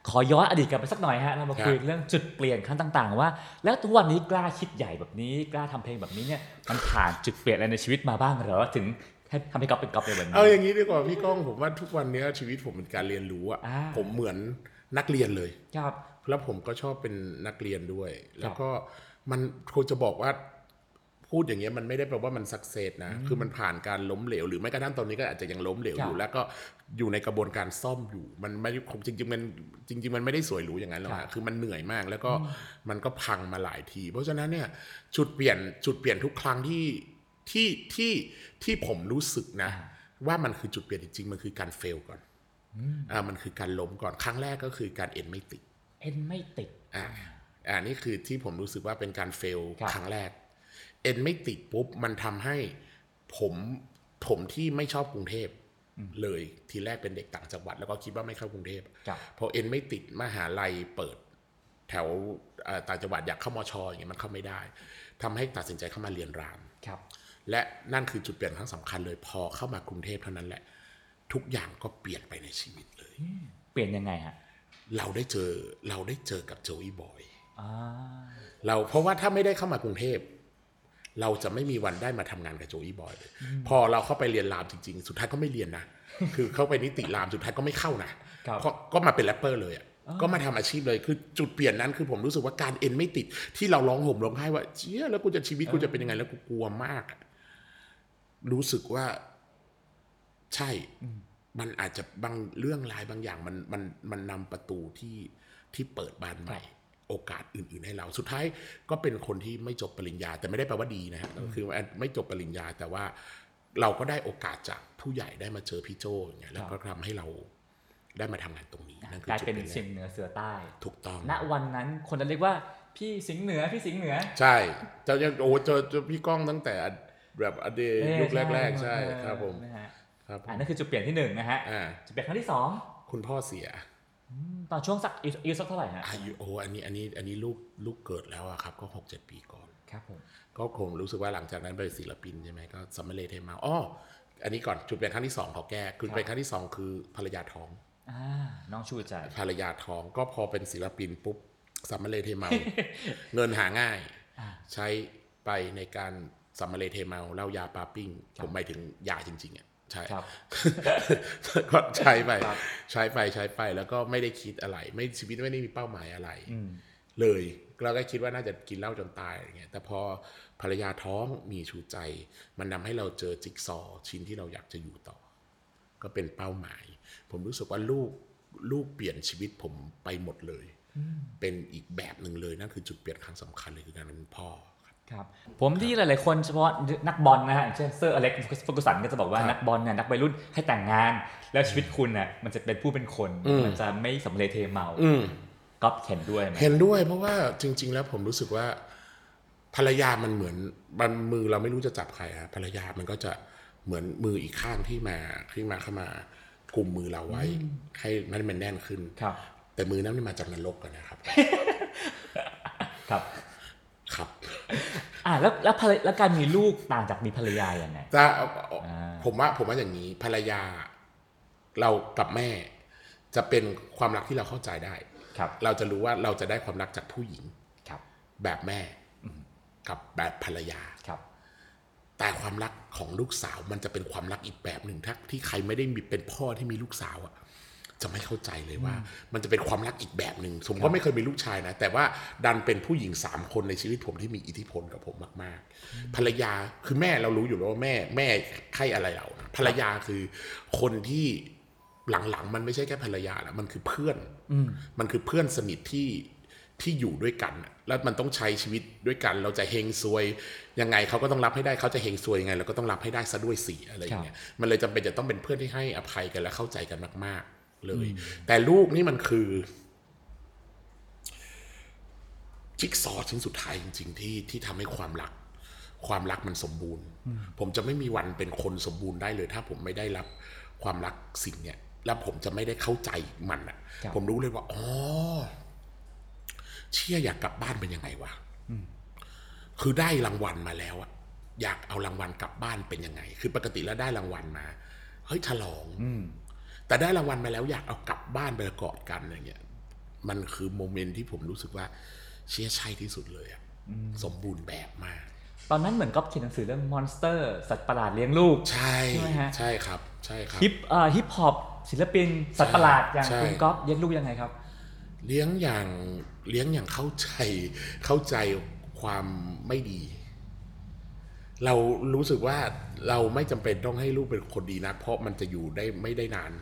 ขอย้อนอดีตกลับไปสักหน่อยฮะ เรามาคุยเรื่องจุดเปลี่ยนขั้นต่าง ๆ ว่า แล้วทุกวันนี้กล้าคิดใหญ่แบบนี้ กล้าทำเพลงแบบนี้เนี่ย มันผ่านจุดเปลี่ยนอะไรในชีวิตมาบ้างเหรอถึงให้ทำให้ก๊อฟเป็นก๊อฟในวันนี้ เอาอย่างนี้ดีกว่าพี่ก้องผมว่าทุกวันนี้ชีวิตผมเป็นการเรียนรู้อะอ่าผมเหมือนนักเรียนเลย ครับ แล้วผมก็ชอบเป็นนักเรียนด้วย แล้วก็มันควรจะบอกว่าพูดอย่างเงี้ยมันไม่ได้แปลว่ามันสักเซสนะ คือมันผ่านการล้มเหลว หรือแม้กระทั่งตอนนี้ก็อาจจะยังล้มเหลวอยู่ครับแล้วก็อยู่ในกระบวนการซ่อมอยู่ มันไม่ผมจริงๆมันจริง ๆ มันไม่ได้สวยหรูอย่างนั้นหรอกครัฮะบคือมันเหนื่อยมาก แล้วก็มันก็พังมาหลายที เพราะฉะนั้นเนี่ยจุดเปลี่ยนจุดเปลี่ยนทุกครั้งที่ที่ที่ที่ผมรู้สึกนะ ว่ามันคือจุดเปลี่ยนจริงๆมันคือการเฟลก่อนอ่ามันคือการล้มก่อนครั้งแรกก็คือการเอ็นไม่ติด เอ็นไม่ติด อ่าอ่านี่คือที่ผมรู้สึกว่าเป็นการเฟลครับครั้งแรก เอ็นไม่ติดปุ๊บ มันทำให้ผมผมที่ไม่ชอบกรุงเทพเลยทีแรกเป็นเด็กต่างจังหวัด แล้วก็คิดว่าไม่เข้ากรุงเทพครับพอเอ็นไม่ติดมหาลัยเปิด แถวเอ่อต่างจังหวัดอยากเข้ามอชออย่างเงี้ยมันเข้าไม่ได้ทำให้ตัดสินใจเข้ามาเรียนรามครับ และนั่นคือจุดเปลี่ยนครั้งสำคัญเลย พอเข้ามากรุงเทพเท่านั้นแหละ ทุกอย่างก็เปลี่ยนไปในชีวิตเลย เปลี่ยนยังไงฮะ เราได้เจอเราได้เจอกับโจอีบอยอ่าเราเพราะว่าถ้าไม่ได้เข้ามากรุงเทพ เราจะไม่มีวันได้มาทำงานกับโจอีบอยเลยพอเราเข้าไปเรียนรามจริง ๆ สุดท้ายก็ไม่เรียนนะคือเข้าไปนิติรามสุดท้ายก็ไม่เข้านะครับเพราะก็มาเป็นแรปเปอร์เลยอะก็มาทำอาชีพเลยคือจุดเปลี่ยนนั้นคือผมรู้สึกว่าการเอ็นไม่ติดที่เราร้องห่มร้องไห้ว่าเชี่ยแล้วกูจะชีวิตกูจะเป็นยังไงแล้วกูกลัวมากอะรู้สึกว่า ใช่ มันอาจจะบางเรื่องรายบางอย่างมันมันมันนำประตูที่ที่เปิดบานใหม่ โอกาสอื่น ๆ ให้เราสุดท้ายก็เป็นคนที่ไม่จบปริญญา แต่ไม่ได้แปลว่าดีนะฮะคือว่าไม่จบปริญญาแต่ว่าเราก็ได้โอกาสจากผู้ใหญ่ได้มาเจอพี่โจอย่างเงี้ยแล้วก็ทำให้เราได้มาทำงานตรงนี้นั่นคืกอลายจุดเป็นเปลี่ยนแรสิงกห์เหนือเสือใต้ ถูกต้อง ณวันนั้นคนจะเรียกว่าพี่สิงห์เหนือพี่สิงห์เหนือ ใช่เจะยังโอ้เจอเจอพี่ก้องตั้งแต่แบบอดีตเอ๊ะยุคแรก ๆ ใช่เออครับผมนะฮะ ครับผมอันนั้นคือจุดเปลี่ยนที่หนึ่งนะฮะอ่าจุดเปลี่ยนครั้งที่สองคุณพ่อเสียตอนช่วงสักอายุอายุสักเท่าไหร่ฮะอายุโอ้อันนี้อันนี้อันนี้ลูกลูกเกิดแล้วอะครับ ก็หกเจ็ดปีก่อนครับผมก็คงรู้สึกว่าหลังจากนั้นเป็นศิลปินใช่ไหมก็ซัมเมอร์เลเทมาอ้ออันนี้ก่อนจุดเปลี่ยนครั้งที่สองขอแก้จุดเปลี่ยนครั้งที่สองคือภรรยาท้องอ่าน้องชูใจภรรยาท้องก็พอเป็นศิลปินปุ๊บซัมเมอร์เลเทมา เงินหาง่ายอ่าใช้ไปในการซัมเมอร์เลเทมาเหล้ายาปาปิ้ง ผมหมายถึงยาจริงๆอะ ใช่ครับก็ใช้ไปครับใช้ไปใช้ไปแล้วก็ไม่ได้คิดอะไร ไม่ชีวิตไม่ได้มีเป้าหมายอะไรอืมเลยเราก็คิดว่าน่าจะกินเหล้าจนตายอะไรเงี้ยแต่พอภรรยาท้องมีชูใจ มันนำให้เราเจอจิ๊กซอว์ชิ้นที่เราอยากจะอยู่ต่อ ก็เป็นเป้าหมาย ผมรู้สึกว่าลูกลูกเปลี่ยนชีวิตผมไปหมดเลย เป็นอีกแบบหนึ่งเลยนั่นคือจุดเปลี่ยนครั้งสำคัญเลยคือการเป็นพ่อ ครับครับผมที่หลายๆคนเฉพาะนักบอลนะฮะอย่างเช่นเซอร์อเล็กซ์เฟอร์กูสันก็จะบอกว่าครับนักบอลเนี่ยนักวัยรุ่นให้แต่งงาน แล้วชีวิตคุณน่ะมันจะเป็นผู้เป็นคนอืมมันจะไม่สำมะเลเทเมาอืมก๊อฟเห็นด้วยไหมเห็นด้วยเพราะว่าจริง ๆ แล้วผมรู้สึกว่า ภรรยามันเหมือนมันมือเราไม่รู้จะจับใครฮะภรรยามันก็จะเหมือนมืออีกข้างที่มาที่มาเข้ามากลุ่มมือเราไว้ ให้มันมันแน่นขึ้นครับ แต่มือนั้นมันมาจากนรกกันนะครับ ครับ ครับ อ่าแล้วแล้วภรรแล้วการมีลูกต่างจากมีภรรยาอย่างไงแต่เอาเอาอ่า ผมว่าผมว่าอย่างนี้ภรรยา เรากับแม่ จะเป็นความรักที่เราเข้าใจได้ ครับ เราจะรู้ว่าเราจะได้ความรักจากผู้หญิงครับ แบบแม่กับแบบภรรยา ครับ แต่ความรักของลูกสาวมันจะเป็นความรักอีกแบบหนึ่งถ้าที่ใครไม่ได้มีเป็นพ่อที่มีลูกสาวอะ จะไม่เข้าใจเลยว่า มันจะเป็นความรักอีกแบบหนึ่งผมก็ไม่เคยมีลูกชายนะแต่ว่าดันเป็นผู้หญิงสามคนในชีวิตผมที่มีอิทธิพลกับผมมาก ๆ ภรรยาคือแม่เรารู้อยู่แล้วว่าแม่แม่ให้อะไรเรานะภรรยาคือคนที่หลังๆ มันไม่ใช่แค่ภรรยาแล้วมันคือเพื่อนมันคือเพื่อนสนิทที่ที่อยู่ด้วยกันน่ะแล้วมันต้องใช้ชีวิตด้วยกัน เราจะเฮงซวย ยังไงเขาก็ต้องรับให้ได้เขาจะเฮงซวยยังไงเราก็ต้องรับให้ได้ซะด้วยสิอะไรอย่างเงี้ยมันเลยจำเป็นจะต้องเป็นเพื่อนที่ให้อภัยกันและเข้าใจกันมากๆ เลย แต่ลูกนี่มันคือจิ๊กซอว์ชิ้นสุดท้ายจริง ๆ ที่ที่ทำให้ความรัก ความรักมันสมบูรณ์ ผมจะไม่มีวันเป็นคนสมบูรณ์ได้เลย ถ้าผมไม่ได้รับความรักสิ่งเนี้ยแล้วผมจะไม่ได้เข้าใจมันอะครับผมรู้เลยว่าอ๋อเชี่ยอยากกลับบ้านเป็นยังไงวะคือได้รางวัลมาแล้วอะอยากเอารางวัลกลับบ้านเป็นยังไง คือปกติแล้วได้รางวัลมา เฮ้ยฉลองอืม แต่ได้รางวัลมาแล้วอยากเอากลับบ้านไปกอดกันอะไรเงี้ยมันคือ moment ที่ผมรู้สึกว่าเชี่ยใช่ที่สุดเลยอะสมบูรณ์แบบมาก ตอนนั้นเหมือนก๊อฟเขียนหนังสือเรื่อง monster สัตว์ประหลาดเลี้ยงลูก ใช่ใช่ไหมฮะใช่ครับใช่ครับฮิปเอ่อฮิปฮอปศิลปินสัตว์ประหลาดอย่างใช่คุณก๊อฟเลี้ยงลูกยังไงครับ เลี้ยงอย่างเลี้ยงอย่างเข้าใจเข้าใจความไม่ดี เรารู้สึกว่าเราไม่จำเป็นต้องให้ลูกเป็นคนดีนัก เพราะมันจะอยู่ได้ไม่ได้นาน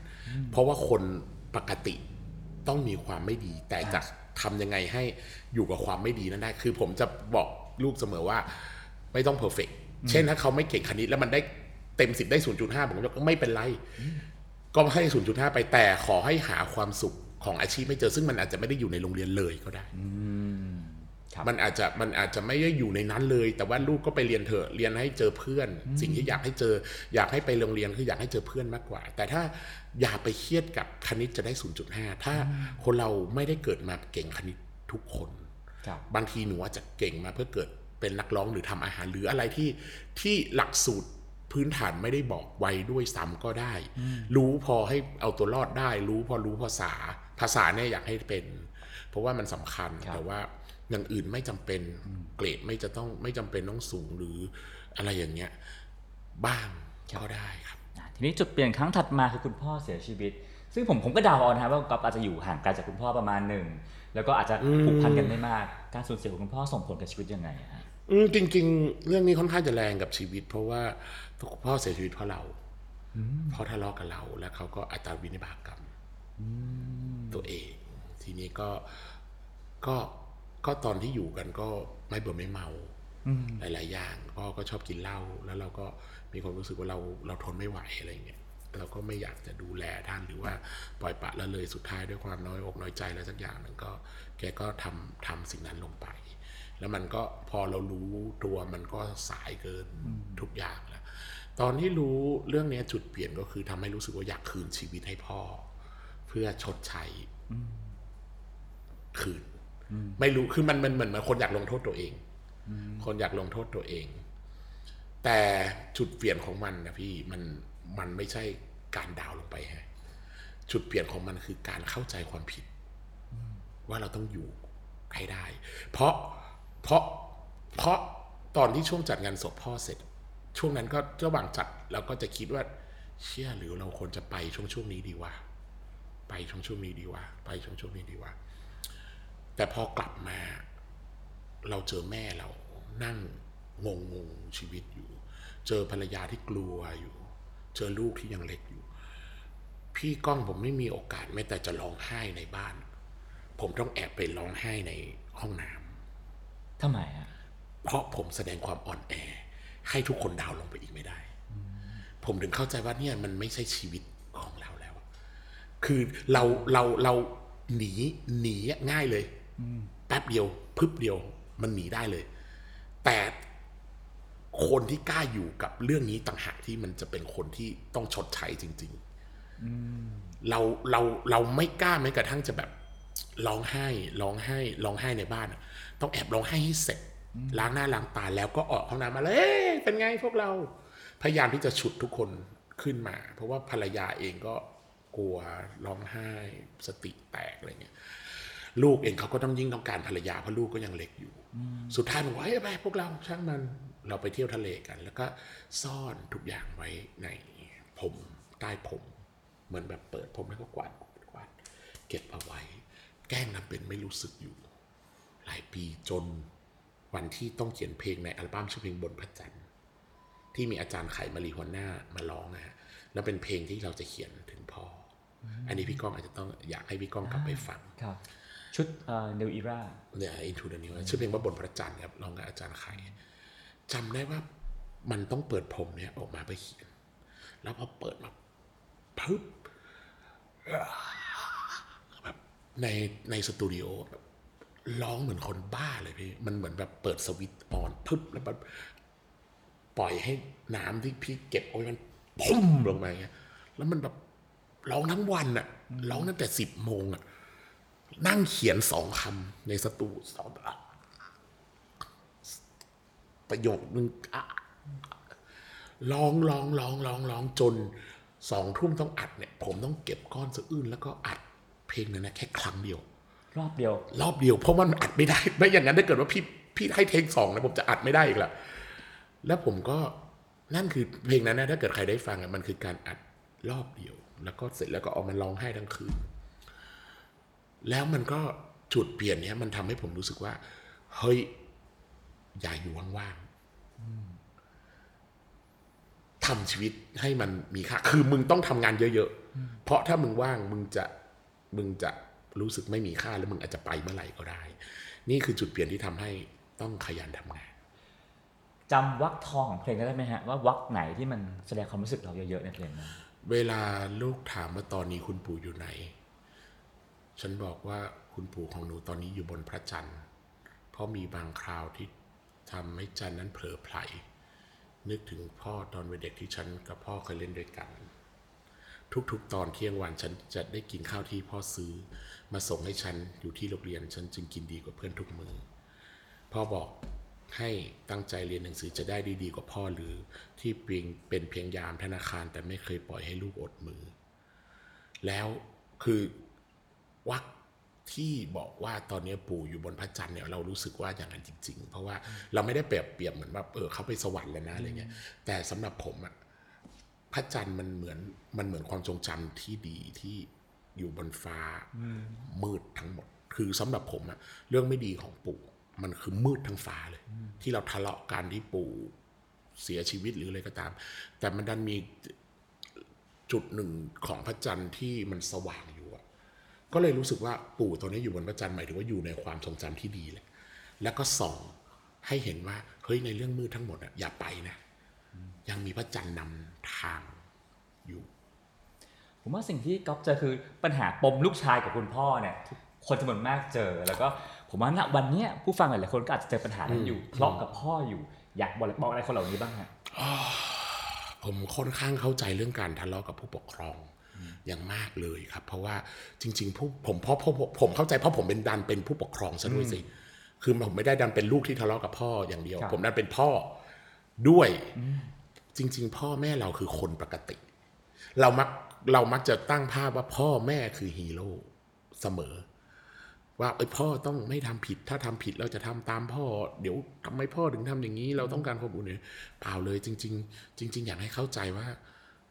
เพราะว่าคนปกติต้องมีความไม่ดี แต่จะทำยังไงให้อยู่กับความไม่ดีนั้นได้ คือผมจะบอกลูกเสมอว่า ไม่ต้องเพอร์เฟกเช่นถ้าเขาไม่เก่งคณิตแล้วมันได้เต็มสิบได้ศูนย์จุดห้าผมก็ไม่เป็นไร ก็ให้0.5ไปแต่ขอให้หาความสุขของอาชีพไม่เจอซึ่งมันอาจจะไม่ได้อยู่ในโรงเรียนเลยก็ได้ครับ มันอาจจะมันอาจจะไม่ได้อยู่ในนั้นเลย แต่ว่าลูกก็ไปเรียนเถอะเรียนให้เจอเพื่อน สิ่งที่อยากให้เจอ อยากให้ไปโรงเรียนคืออยากให้เจอเพื่อนมากกว่า แต่ถ้าอย่าไปเครียดกับคณิตจะได้ 0.5 ถ้าคนเราไม่ได้เกิดมาเก่งคณิตทุกคนครับบางทีหนูอาจจะเก่งมาเพื่อเกิดเป็นนักร้องหรือทำอาหารหรืออะไรที่ที่หลักสูตรพื้นฐานไม่ได้บอกไว้ด้วยซ้ำก็ได้ รู้พอให้เอาตัวรอดได้ รู้พอรู้ภาษาภาษาเนี่ยอยากให้เป็น เพราะว่ามันสำคัญครับแต่ว่า อย่างอื่นไม่จำเป็นเกรดไม่จะต้องไม่จำเป็นต้องสูงหรืออะไรอย่างเงี้ยบ้างก็ได้ครับอะทีนี้จุดเปลี่ยนครั้งถัดมาคือคุณพ่อเสียชีวิต ซึ่งผมผมก็เดาเอานะครับว่าก๊อฟอาจจะอยู่ห่างไกลจากคุณพ่อประมาณหนึ่งแล้วก็อาจจะผูกพันกันไม่มาก การสูญเสียของคุณพ่อส่งผลกับชีวิตยังไงอะฮะอืมจริง ๆ เรื่องนี้ค่อนข้างจะแรงกับชีวิต เพราะว่าพ่อเสียชีวิตเพราะเราพ่อทะเลาะกับเราแล้วเขาก็อัตราวินิบากกรรมตัวเอง ทีนี้ก็ก็ ก็ตอนที่อยู่กันก็ไม่เบื่อไม่เมาหลาย ๆ อย่างพ่อก็ชอบกินเหล้าแล้วเราก็มีความรู้สึกว่าเราเราทนไม่ไหวอะไรเงี้ยเราก็ไม่อยากจะดูแลท่านหรือว่าปล่อยปละละเลยสุดท้ายด้วยความน้อยอกน้อยใจอะไรสักอย่างหนึ่งก็แกก็ทำทำสิ่งนั้นลงไป แล้วมันก็พอเรารู้ตัวมันก็สายเกินทุกอย่างแล้วตอนที่รู้เรื่องเนี้ยจุดเปลี่ยนก็คือทำให้รู้สึกว่าอยากคืนชีวิตให้พ่อ เพื่อชดใช้คืน ไม่รู้คือมันมันเหมือนมันคนอยากลงโทษตัวเอง คนอยากลงโทษตัวเอง แต่จุดเปลี่ยนของมันนะพี่มันมันไม่ใช่การดาวน์ลงไปฮะจุดเปลี่ยนของมันคือการเข้าใจความผิด ว่าเราต้องอยู่ให้ได้ เพราะเพราะเพราะตอนที่ช่วงจัดงานศพพ่อเสร็จ ช่วงนั้นก็ระหว่างจัดเราก็จะคิดว่า เชื่อหรือเราควรจะไปช่วงช่วงนี้ดีวะไปช่วงช่วงนี้ดีวะไปช่วงช่วงนี้ดีวะ แต่พอกลับมา เราเจอแม่เรานั่งงงงๆชีวิตอยู่ เจอภรรยาที่กลัวอยู่ เจอลูกที่ยังเล็กอยู่ พี่ก้องผมไม่มีโอกาสแม้แต่จะร้องไห้ในบ้าน ผมต้องแอบไปร้องไห้ในห้องน้ำทำไมอะเพราะผมแสดงความอ่อนแอ ให้ทุกคนดาวน์ลงไปอีกไม่ได้ ผมถึงเข้าใจว่าเนี่ยมันไม่ใช่ชีวิตของเราแล้ว คือเราเราเราหนีหนีอะง่ายเลย แป๊บเดียวพึบเดียวมันหนีได้เลย แต่คนที่กล้าอยู่กับเรื่องนี้ต่างหากที่มันจะเป็นคนที่ต้องชดใช้จริงๆเราเราเราไม่กล้าแม้กระทั่งจะแบบร้องไห้ร้องไห้ร้องไห้ในบ้านอะต้องแอบร้องไห้ให้เสร็จล้างหน้าล้างตาแล้วก็ออกห้องน้ำมาเลยเอ้ยเป็นไงพวกเรา พยายามที่จะฉุดทุกคนขึ้นมา เพราะว่าภรรยาเองก็กลัวร้องไห้สติแตกอะไรเงี้ย ลูกเองเขาก็ต้องยิ่งต้องการภรรยาเพราะลูกก็ยังเล็กอยู่ สุดท้ายผมว่าเฮ้ยไปพวกเราช่างมันเราไปเที่ยวทะเลกัน แล้วก็ซ่อนทุกอย่างไว้ในผมใต้ผม เหมือนแบบเปิดผมแล้วก็กวาดกวาดกวาดเก็บเอาไว้ แกล้งทำเป็นไม่รู้สึกอยู่ หลายปีจนวันที่ต้องเขียนเพลงในอัลบั้มชื่อเพลงบนพระจันทร์ที่มีอาจารย์ไขมารีหัวหน้ามาร้องนะฮะแล้วเป็นเพลงที่เราจะเขียนถึงพ่ อออันนี้พี่ก้องอาจจะต้องอยากให้พี่ก้องกลับไปฟังครับชุดเอ่อ New Era เนี่ย Into the New ชื่อเพลงว่าบนพระจันทร์ครับร้องกับอาจารย์ไข่จำได้ว่ามันต้องเปิดผมเนี่ยออกมาไปเขียน แล้วพอเปิดมาปึ๊บแบบในในสตูดิโอแบบร้องเหมือนคนบ้าเลยพี่ มันเหมือนแบบเปิดสวิตช์ออนปึ๊บแล้วแบบปล่อยให้น้ำที่พี่เก็บเอาไว้มันพุ่มลงมาอย่างเงี้ย แล้วมันแบบ ร้องทั้งวันอะร้องตั้งแต่สิบโมงอะนั่งเขียนสองคำในสตูสองอะประโยคนึงอะร้องร้องร้องร้องร้องจนสองทุ่มต้องอัดเนี่ย ผมต้องเก็บก้อนสะอื้นแล้วก็อัดเพลงนั้นนะแค่ครั้งเดียว รอบเดียว รอบเดียวเพราะมันอัดไม่ได้ ไม่อย่างนั้นถ้าเกิดว่าพี่พี่ให้เทคสองนะผมจะอัดไม่ได้อีกละแล้วผมก็นั่นคือเพลงนั้นนะถ้าเกิดใครได้ฟังอะมันคือการอัดรอบเดียว แล้วก็เสร็จแล้วก็เอามันร้องไห้ทั้งคืน แล้วมันก็จุดเปลี่ยนเนี้ยมันทำให้ผมรู้สึกว่า เฮ้ย อย่าอยู่ว่างๆทำชีวิตให้มันมีค่า คือมึงต้องทำงานเยอะๆ เพราะถ้ามึงว่างมึงจะมึงจะรู้สึกไม่มีค่าแล้วมึงอาจจะไปเมื่อไหร่ก็ได้ นี่คือจุดเปลี่ยนที่ทำให้ต้องขยันทำงานจำวักทองของเพลงได้ไหมฮะว่าวักไหนที่มันแสดงความรู้สึกเราเยอะๆในเพลงนั้น เวลาลูกถามว่าตอนนี้คุณปู่อยู่ไหน ฉันบอกว่าคุณปู่ของหนูตอนนี้อยู่บนพระจันทร์ เพราะมีบางคราวที่ทำให้จันทร์นั้นเผลอไผล นึกถึงพ่อตอนเป็นเด็กที่ฉันกับพ่อเคยเล่นด้วยกัน ทุกๆ ตอนเที่ยงวันฉันจะได้กินข้าวที่พ่อซื้อ มาส่งให้ฉันอยู่ที่โรงเรียนฉันจึงกินดีกว่าเพื่อนทุกมือพ่อบอก ให้ตั้งใจเรียนหนังสือจะได้ดีดีกว่าพ่อหรือที่เพียงเป็นเพียงยามธนาคารแต่ไม่เคยปล่อยให้ลูกอดมือ แล้วคือวักที่บอกว่าตอนนี้ปู่อยู่บนพระจันทร์เนี่ยเรารู้สึกว่าอย่างนั้นจริง ๆ เพราะว่าเราไม่ได้เปรียบเปรียบเหมือนว่าเออเขาไปสวรรค์แล้วนะอะไรเงี้ยแต่สำหรับผมอะพระจันทร์มันเหมือนมันเหมือนความทรงจำที่ดีที่อยู่บนฟ้ามืดทั้งหมด คือสำหรับผมอะเรื่องไม่ดีของปู่ มันคือมืดทั้งฟ้าเลย ที่เราทะเลาะกันที่ปู่เสียชีวิตหรืออะไรก็ตาม แต่มันดันมีจุดหนึ่งของพระจันทร์ที่มันสว่างอยู่อะก็เลยรู้สึกว่าปู่ตัวนี้อยู่บนพระจันทร์หมายถึงว่าอยู่ในความทรงจำที่ดีแหละแล้วก็ส่องให้เห็นว่าเฮ้ยในเรื่องมืดทั้งหมดอะอย่าไปนะ ยังมีพระจันทร์นำทางอยู่ ผมว่าสิ่งที่ก๊อฟเจอคือปัญหาปมลูกชายกับคุณพ่อเนี่ยคนจำนวนมากเจอแล้วก็ ผมว่าณวันเนี้ยผู้ฟังหลายๆคนก็อาจจะเจอปัญหานั้นอยู่ทะเลาะกับพ่ออยู่ อยากบอกบอกอะไรคนเหล่านี้บ้างฮะผมค่อนข้างเข้าใจเรื่องการทะเลาะกับผู้ปกครองอย่างมากเลยครับ เพราะว่าจริง ๆ ผู้ผมเพราะเพราะผมผมเข้าใจเพราะผมเป็นดันเป็นผู้ปกครองซะด้วยสิคือผมไม่ได้ดันเป็นลูกที่ทะเลาะกับพ่ออย่างเดียวครับผมดันเป็นพ่อด้วย จริง ๆ พ่อแม่เราคือคนปกติ เรามักเรามักจะตั้งภาพว่าพ่อแม่คือฮีโร่เสมอ ว่าเอ้ยพ่อต้องไม่ทำผิด ถ้าทำผิดเราจะทำตามพ่อ เดี๋ยวทำไมพ่อถึงทำอย่างนี้ เราต้องการความอุ่นเนี่ยเปล่าเลยจริง ๆ จริง ๆ อยากให้เข้าใจว่า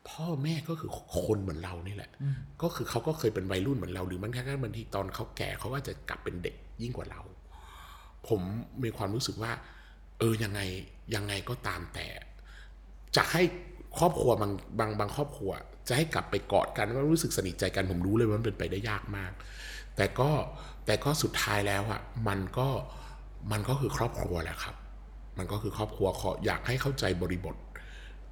พ่อแม่ก็คือคนเหมือนเรานี่แหละ ก็คือเขาก็เคยเป็นวัยรุ่นเหมือนเราหรือมันแค่บางทีตอนเขาแก่เขาก็จะกลับเป็นเด็กยิ่งกว่าเรา ผมมีความรู้สึกว่า เออยังไงยังไงก็ตามแต่ จะให้ครอบครัวบางบางบางครอบครัว จะให้กลับไปกอดกันว่ารู้สึกสนิทใจกันผมรู้เลยว่ามันเป็นไปได้ยากมาก แต่ก็ แต่ก็สุดท้ายแล้วอะมันก็มันก็คือครอบครัวแหละครับ มันก็คือครอบครัวขออยากให้เข้าใจบริบท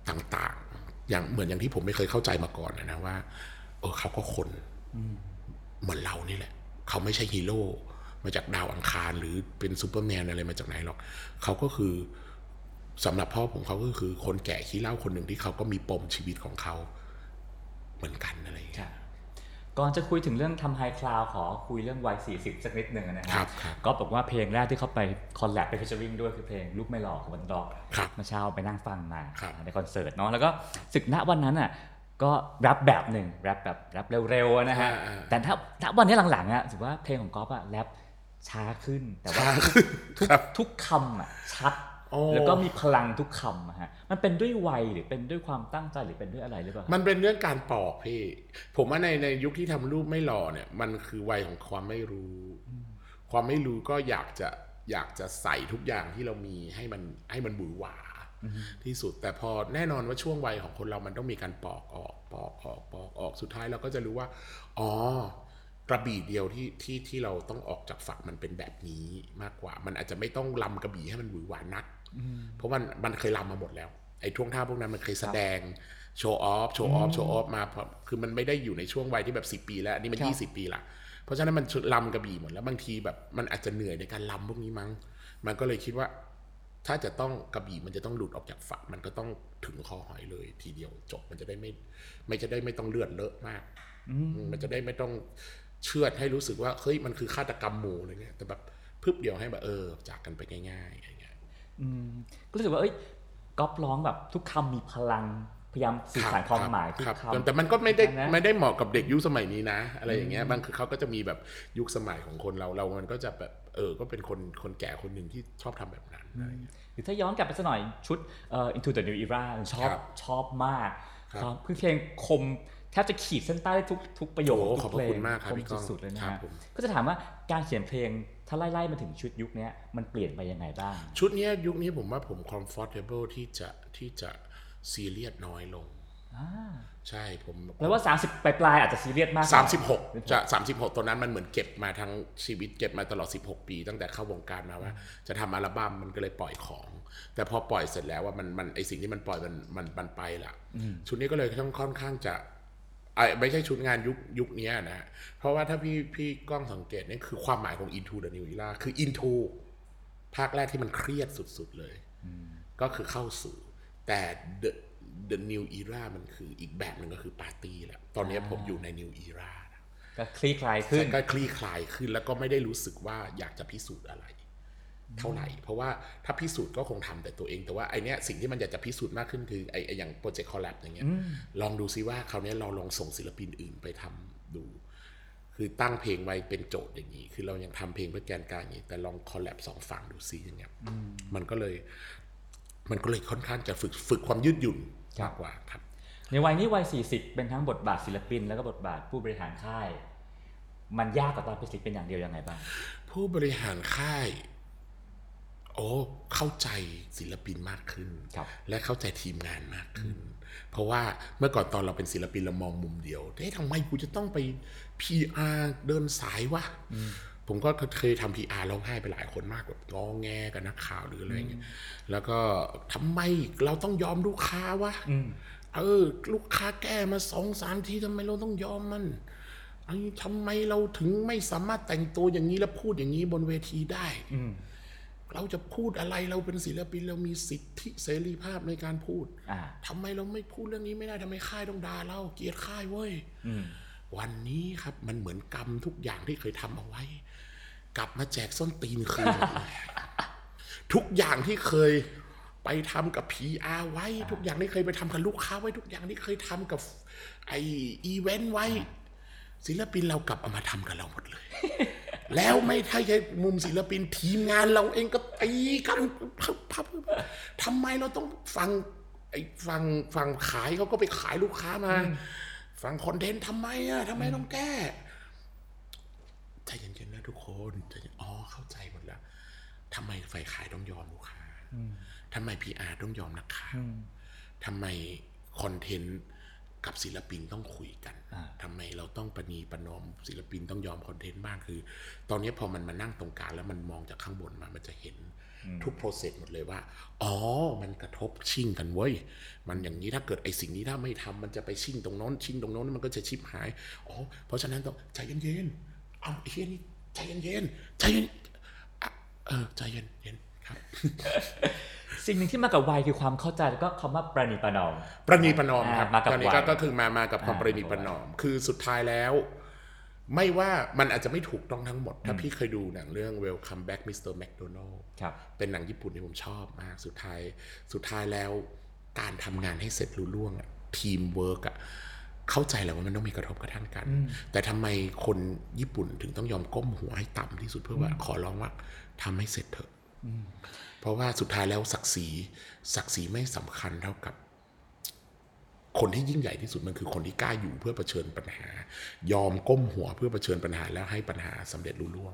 ต่างๆ อย่างเหมือนอย่างที่ผมไม่เคยเข้าใจมาก่อนนะว่า เออเขาก็คนเหมือนเรานี่แหละ เขาไม่ใช่ฮีโร่มาจากดาวอังคารหรือเป็นซูเปอร์แมนอะไรมาจากไหนหรอก เขาก็คือสำหรับพ่อผมเขาก็คือคนแก่ขี้เหล้าคนหนึ่งที่เขาก็มีปมชีวิตของเขา เหมือนกันอะไรอย่างเงี้ย ก่อนจะคุยถึงเรื่องทำ High Cloud ขอคุยเรื่องวัย40 สักนิดหนึ่งนะครัฮะบครับ ก็บอกว่าเพลงแรกที่เขาไป collab ไป featuring ด้วยคือเพลงลูกไม่หลอกของวันดอกครับเมื่อเช้าไปนั่งฟังมาครับ ในคอนเสิร์ตเนาะแล้วก็ก๊อฟณวันนั้นอะก็แรปแบบหนึ่งแรปแบบแรปเร็วๆนะฮะ อ่าๆแต่ถ้าณวันนี้หลังๆอะถือว่าเพลงของก๊อฟอะแรปช้าขึ้นแต่ว่าทุกทุกครับทุกคำอะชัดโอ้ แล้วก็มีพลังทุกคำอะฮะ มันเป็นด้วยวัยหรือเป็นด้วยความตั้งใจหรือเป็นด้วยอะไรหรือเปล่า มันเป็นเรื่องการปอกพี่ ผมว่าในในยุคที่ทำรูปไม่หล่อเนี่ย มันคือวัยของความไม่รู้ ความไม่รู้ก็อยากจะอยากจะใส่ทุกอย่างที่เรามีให้มันให้มันบือหวาที่สุด แต่พอแน่นอนว่าช่วงวัยของคนเรามันต้องมีการปอกออกปอกออกปอกออกสุดท้ายเราก็จะรู้ว่า อ๋อกระบี่เดียวที่ที่ที่เราต้องออกจากฝักมันเป็นแบบนี้มากกว่า มันอาจจะไม่ต้องลำกระบี่ให้มันหวือหวานัก เพราะมันมันเคยลำมาหมดแล้ว ไอ้ท่วงท่าพวกนั้นมันเคยแสดงโชว์ออฟโชว์ออฟโชว์ออฟมาพอคือมันไม่ได้อยู่ในช่วงวัยที่แบบสิปีแล้วอันนี้มันครับยี่สิบปีละเพราะฉะนั้นมันลำกระบี่หมดแล้วบางทีแบบมันอาจจะเหนื่อยในการลำพวกนี้มั้ง มันก็เลยคิดว่า ถ้าจะต้องกระบี่มันจะต้องหลุดออกจากฝักมันก็ต้องถึงคอหอยเลย ทีเดียวจบมันจะได้ไม่ไม่จะได้ไม่ต้องเลือดเลอะมากมันจะได้ไม่ต้องเชือดให้รู้สึกว่าเฮ้ยมันคือฆาตกรรมหมู่อะไรเงี้ยแต่แบบพึบเดียวให้แบบเออจากกันไปง่ายๆ ก็รู้สึกว่าเอ้ยก๊อปร้องแบบทุกคำมีพลังพยายามสื่อสารความหมายทุกรับคำแต่มันก็ไม่ได้นะไม่ได้เหมาะกับเด็กยุคสมัยนี้นะ อะไรอย่างเงี้ยบางคือเขาก็จะมีแบบยุคสมัยของคนเราเรา มันก็จะแบบเออ ก็เป็นคนคนแก่คนหนึ่งที่ชอบทำแบบนั้นอะไรอย่างเงี้ยหรือถ้าย้อนกลับไปสักหน่อยชุดเอ่อ Into the New Era ชอบครับชอบมากครับความคือเพลงคมแทบจะขีดเส้นใต้ได้ทุกทุกประโยคโอ้ทุขอบกพระเพลงคุณมากครับคมพี่ก้องสุดๆเลยนะครัฮะบผมก็จะถามว่าการเขียนเพลง ถ้าไล่ๆมาถึงชุดยุคเนี้ยมันเปลี่ยนไปยังไงบ้าง ชุดเนี้ยยุคนี้ผมว่าผม comfortable ที่จะที่จะซีเรียสน้อยลงอ่าใช่ผมแปลว่า 30 ปลายๆอาจจะซีเรียสมากกว่สามสิบหกจะสามสิบหกตอนนั้นมันเหมือนเก็บมาทั้งชีวิตเก็บมาตลอดสิบหกปี ตั้งแต่เข้าวงการมาว่า จะทำอัลบั้มมันก็เลยปล่อยของ แต่พอปล่อยเสร็จแล้วว่ามันมันไอสิ่งที่มันปล่อยมันมันมันไปละชุดนี้ก็เลยต้องค่อนข้างจะ ไอไม่ใช่ชุดงานยุคยุคเนี้ยนะฮะเพราะว่าถ้าพี่พี่ก้องสังเกตนี่คือความหมายของ Into the New Era คือ Into ภาคแรกที่มันเครียดสุด ๆ เลย ก็คือเข้าสู่ แต่ the the new era มันคืออีกแบบหนึ่งก็คือปาร์ตี้แหละตอนนี้ผมอยู่ใน new era นะก็คลี่คลายขึ้นก็คลี่คลายขึ้นแล้วก็ไม่ได้รู้สึกว่าอยากจะพิสูจน์อะไร เท่าไหร่ เพราะว่าถ้าพิสูจน์ก็คงทำแต่ตัวเอง แต่ว่าไอเนี้ยสิ่งที่มันอยากจะพิสูจน์มากขึ้นคือไอไออย่างโปรเจกต์ collab อย่างเงี้ยลองดูซิว่าคราวเนี้ยเราลองส่งศิลปินอื่นไปทำดู คือตั้งเพลงไว้เป็นโจทย์อย่างนี้ คือเรายังทำเพลงเพื่อแกนกลางอย่างนี้ แต่ลองคอลแลบสองฝั่งดูซิอย่างเงี้ยมันก็เลย มันก็เลยค่อนข้างจะฝึกฝึกความยืดหยุ่นมากกว่าครับ ในวัยนี้วัย 40 เป็นทั้งบทบาทศิลปิน แล้วก็บทบาทผู้บริหารค่าย มันยากกว่าตอนเป็นศิลปินอย่างเดียวยังไงบ้างผู้บริหารค่าย โอ้เข้าใจศิลปินมากขึ้นครับและเข้าใจทีมงานมากขึ้น เพราะว่าเมื่อก่อนตอนเราเป็นศิลปินเรามองมุมเดียวเฮ้ยทำไมกูจะต้องไป PR เดินสายวะผมก็เคยทำ PR ร้องไห้ไปหลายคนมากแบบงอแงกับนักข่าวหรืออะไรเงี้ย แล้วก็ทำไมเราต้องยอมลูกค้าวะเออ ลูกค้าแก้มาสองสามทีทำไมเราต้องยอมมันไอ้ทำไมเราถึงไม่สามารถแต่งตัวอย่างนี้แล้วพูดอย่างนี้บนเวทีได้ เราจะพูดอะไรเราเป็นศิลปินเรามีสิทธิเสรีภาพในการพูดอ่าทำไมเราไม่พูดเรื่องนี้ไม่ได้ทำไมค่ายต้องด่าเราเกลียดค่ายเว้ยวันนี้ครับมันเหมือนกรรมทุกอย่างที่เคยทำเอาไว้ กลับมาแจกส้นตีนคืนหมดเลยทุกอย่างที่เคยไปทำกับ PR ไว้ ทุกอย่างที่เคยไปทำกับลูกค้าไว้ ทุกอย่างที่เคยทำกับไออีเวนต์ไว้ ศิลปินเรากลับเอามาทำกับเราหมดเลย แล้วไม่ใช่แค่มุมศิลปินทีมงานเราเองก็ตีกันพับทำไมเราต้องฟังไอ้ฟังฟังขายเขาก็ไปขายลูกค้ามา ฟังคอนเทนต์ทำไมอะทำไมต้องแก้ใจเย็นๆนะทุกคนใจเย็นอ๋อเข้าใจหมดแล้วทำไมฝ่ายขายต้องยอมลูกค้าทำไมพีอาร์ต้องยอมนักข่าวทำไมคอนเทนต์ กับศิลปินต้องคุยกันอ่าทำไมเราต้องประนีประนอมศิลปินต้องยอมคอนเทนต์บ้างคือ ตอนนี้พอมันมานั่งตรงกลางแล้วมันมองจากข้างบนมา มันจะเห็นทุกโปรเซสหมดเลยว่า อ๋อ มันกระทบชิ่งกันเว้ย มันอย่างนี้ถ้าเกิดไอ้สิ่งนี้ถ้าไม่ทำมันจะไปชิ่งตรงโน้นชิ่งตรงโน้นมันก็จะชิบหาย อ๋อ เพราะฉะนั้นต้องใจเย็นๆ เอาไอ้เฮียนี่ใจเย็นๆ ใจเย็นอะเออใจเย็นๆครับ สิ่งหนึ่งที่มากับวัยคือความเข้าใจแล้วก็คำว่าประนีประนอม ประนีประนอมครับอ่ามากับตอนนี้ก็วัย ก็คือมามากับความอ่าประนีประนอม คือสุดท้ายแล้ว ไม่ว่ามันอาจจะไม่ถูกต้องทั้งหมด ถ้าพี่เคยดูหนังเรื่อง Welcome Back Mr. McDonald ครับ เป็นหนังญี่ปุ่นที่ผมชอบมากสุดท้าย สุดท้ายแล้วการทำงานให้เสร็จรุ่ล่วงอะทีมเวิร์กอะเข้าใจแหละว่ามันต้องมีกระทบกระทั่งกัน แต่ทำไมคนญี่ปุ่นถึงต้องยอมก้มหัวให้ต่ำที่สุดเพื่อว่าขอร้องว่าทำให้เสร็จเถอะ เพราะว่าสุดท้ายแล้วศักดิ์ศรีศักดิ์ศรีไม่สำคัญเท่ากับ คนที่ยิ่งใหญ่ที่สุดมันคือคนที่กล้าอยู่เพื่อเผชิญปัญหา ยอมก้มหัวเพื่อเผชิญปัญหาแล้วให้ปัญหาสำเร็จรุ่ล่วง